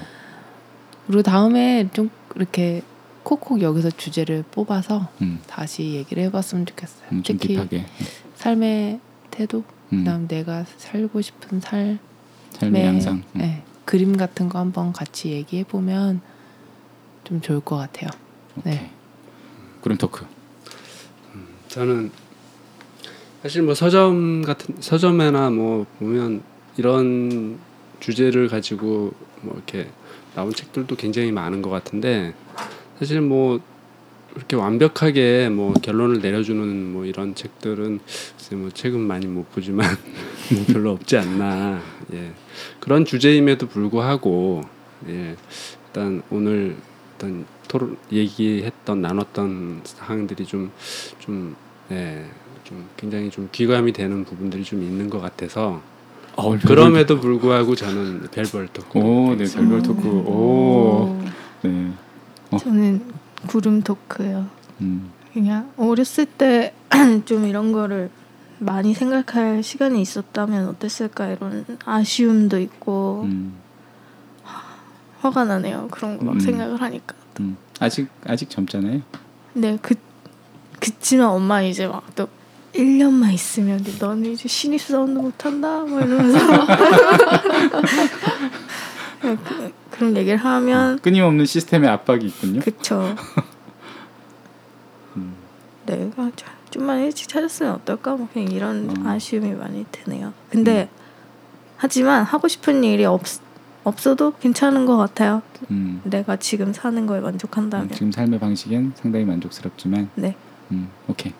그리고 다음에 좀 이렇게 콕콕 여기서 주제를 뽑아서 음, 다시 얘기를 해봤으면 좋겠어요. 음, 좀 특히 딥하게. 삶의 태도, 음, 그다음 내가 살고 싶은 삶의 삶의 양상. 음. 네, 그림 같은 거 한번 같이 얘기해 보면 좀 좋을 것 같아요. 오케이. 네. 그럼 토크. 저는 사실 뭐 서점 같은 서점에나 뭐 보면 이런 주제를 가지고 뭐 이렇게 나온 책들도 굉장히 많은 것 같은데 사실 뭐 이렇게 완벽하게 뭐 결론을 내려주는 뭐 이런 책들은 글쎄 뭐 책은 많이 못 보지만 [LAUGHS] 뭐 별로 없지 않나 예 그런 주제임에도 불구하고 예 일단 오늘 어떤 토론 얘기했던 나눴던 사항들이 좀좀 네, 좀 굉장히 좀 귀감이 되는 부분들이 좀 있는 것 같아서 어, 그럼에도 불구하고 저는 별별 토크 오, 네, 별별 토크. 오, 네. 어. 저는 구름 토크요. 음, 그냥 어렸을 때 [CLEARS THROAT] 좀 이런 거를 많이 생각할 시간이 있었다면 어땠을까 이런 아쉬움도 있고 음, 화가 나네요. 그런 거막 음. 생각을 하니까. 음. 아직 아직 젊잖아요. 네, 그 그치만 엄마 이제 막 또 1년만 있으면 너는 이제 신입 사원도 못 한다 뭐 이러면서 [LAUGHS] 그, 그런 얘기를 하면 끊임없는 시스템의 압박이 있군요. 그쵸. [LAUGHS] 음, 내가 자- 좀만 일찍 찾았으면 어떨까 뭐 그냥 이런 음. 아쉬움이 많이 드네요. 근데 하지만 하고 싶은 일이 없 없어도 괜찮은 것 같아요. 음. 내가 지금 사는 거에 만족한다면. 지금 삶의 방식엔 상당히 만족스럽지만, 네. 음, 오케이.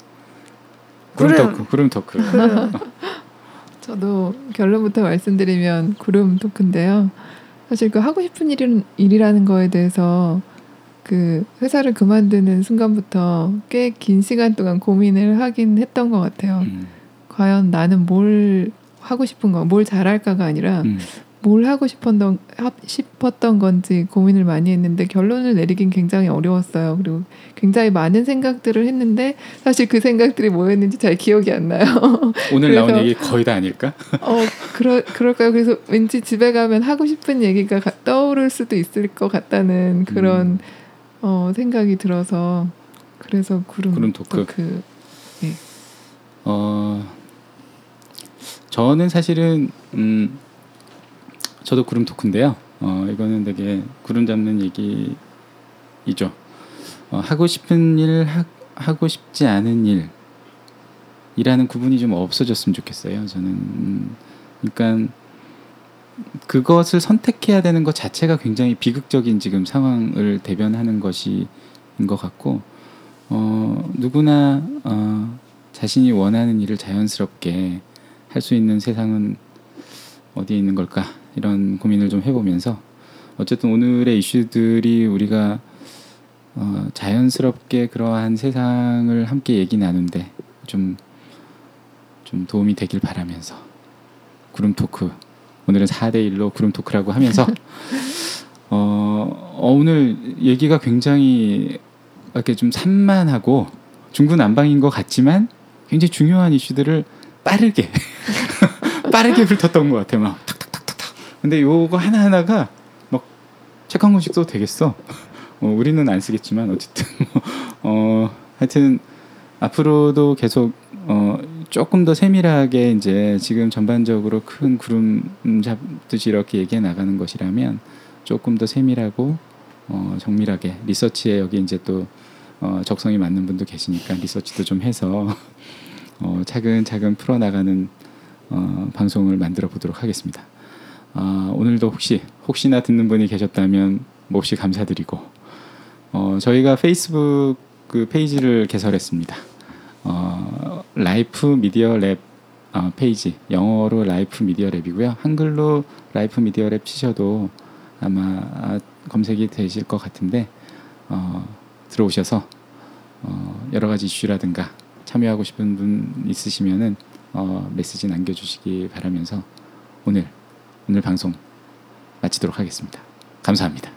구름 구름. 토크, 구름 토크. 그 [LAUGHS] 저도 결론부터 말씀드리면 구름 토크인데요. 사실 그 하고 싶은 일은 일이라는 거에 대해서 그 회사를 그만두는 순간부터 꽤 긴 시간 동안 고민을 하긴 했던 것 같아요. 음, 과연 나는 뭘 하고 싶은 거, 뭘 잘할까가 아니라 음, 뭘 하고 싶었던 하- 싶었던 건지 고민을 많이 했는데 결론을 내리긴 굉장히 어려웠어요. 그리고 굉장히 많은 생각들을 했는데 사실 그 생각들이 뭐였는지 잘 기억이 안 나요. [LAUGHS] 오늘 나온 그래서- 얘기 거의 다 아닐까? [LAUGHS] 어, 그러 그럴까요? 그래서 왠지 집에 가면 하고 싶은 얘기가 가- 떠오를 수도 있을 것 같다는 그런 음. 어, 생각이 들어서 그래서 구름, 구름 토크. 토크. 어, 저는 사실은 음, 저도 구름 토크인데요. 어, 이거는 되게 구름 잡는 얘기이죠. 어, 하고 싶은 일 하, 하고 싶지 않은 일 이라는 구분이 좀 없어졌으면 좋겠어요. 저는 음, 그러니까 그것을 선택해야 되는 것 자체가 굉장히 비극적인 지금 상황을 대변하는 것인 것 같고 어, 누구나 어, 자신이 원하는 일을 자연스럽게 할 수 있는 세상은 어디에 있는 걸까 이런 고민을 좀 해보면서 어쨌든 오늘의 이슈들이 우리가 어, 자연스럽게 그러한 세상을 함께 얘기 나눈데 좀, 좀 도움이 되길 바라면서 구름 토크 오늘은 4대 1로 구름 토크라고 하면서 [LAUGHS] 어, 어, 오늘 얘기가 굉장히 이렇게 좀 산만하고 중구난방인 것 같지만 굉장히 중요한 이슈들을 빠르게 [LAUGHS] 빠르게 [LAUGHS] 훑었던 것 같아요. 막. 근데 요거 하나 하나가 막 책 한 권씩 써도 되겠어. 어, 우리는 안 쓰겠지만 어쨌든 뭐, 어 하여튼 앞으로도 계속 어 조금 더 세밀하게 이제 지금 전반적으로 큰 구름 잡듯이 이렇게 얘기해 나가는 것이라면 조금 더 세밀하고 어 정밀하게 리서치에 여기 이제 또 어, 적성이 맞는 분도 계시니까 리서치도 좀 해서 어, 차근차근 풀어나가는 어, 방송을 만들어 보도록 하겠습니다. 아, 오늘도 혹시 혹시나 듣는 분이 계셨다면 몹시 감사드리고 어, 저희가 페이스북 그 페이지를 개설했습니다. 어, Life Media Lab 어, 페이지 영어로 Life Media Lab이고요. 한글로 라이프 미디어 랩 치셔도 아마 아, 검색이 되실 것 같은데 어, 들어오셔서 어, 여러 가지 이슈라든가 참여하고 싶은 분 있으시면은 어, 메시지 남겨주시기 바라면서 오늘 오늘 방송 마치도록 하겠습니다. 감사합니다.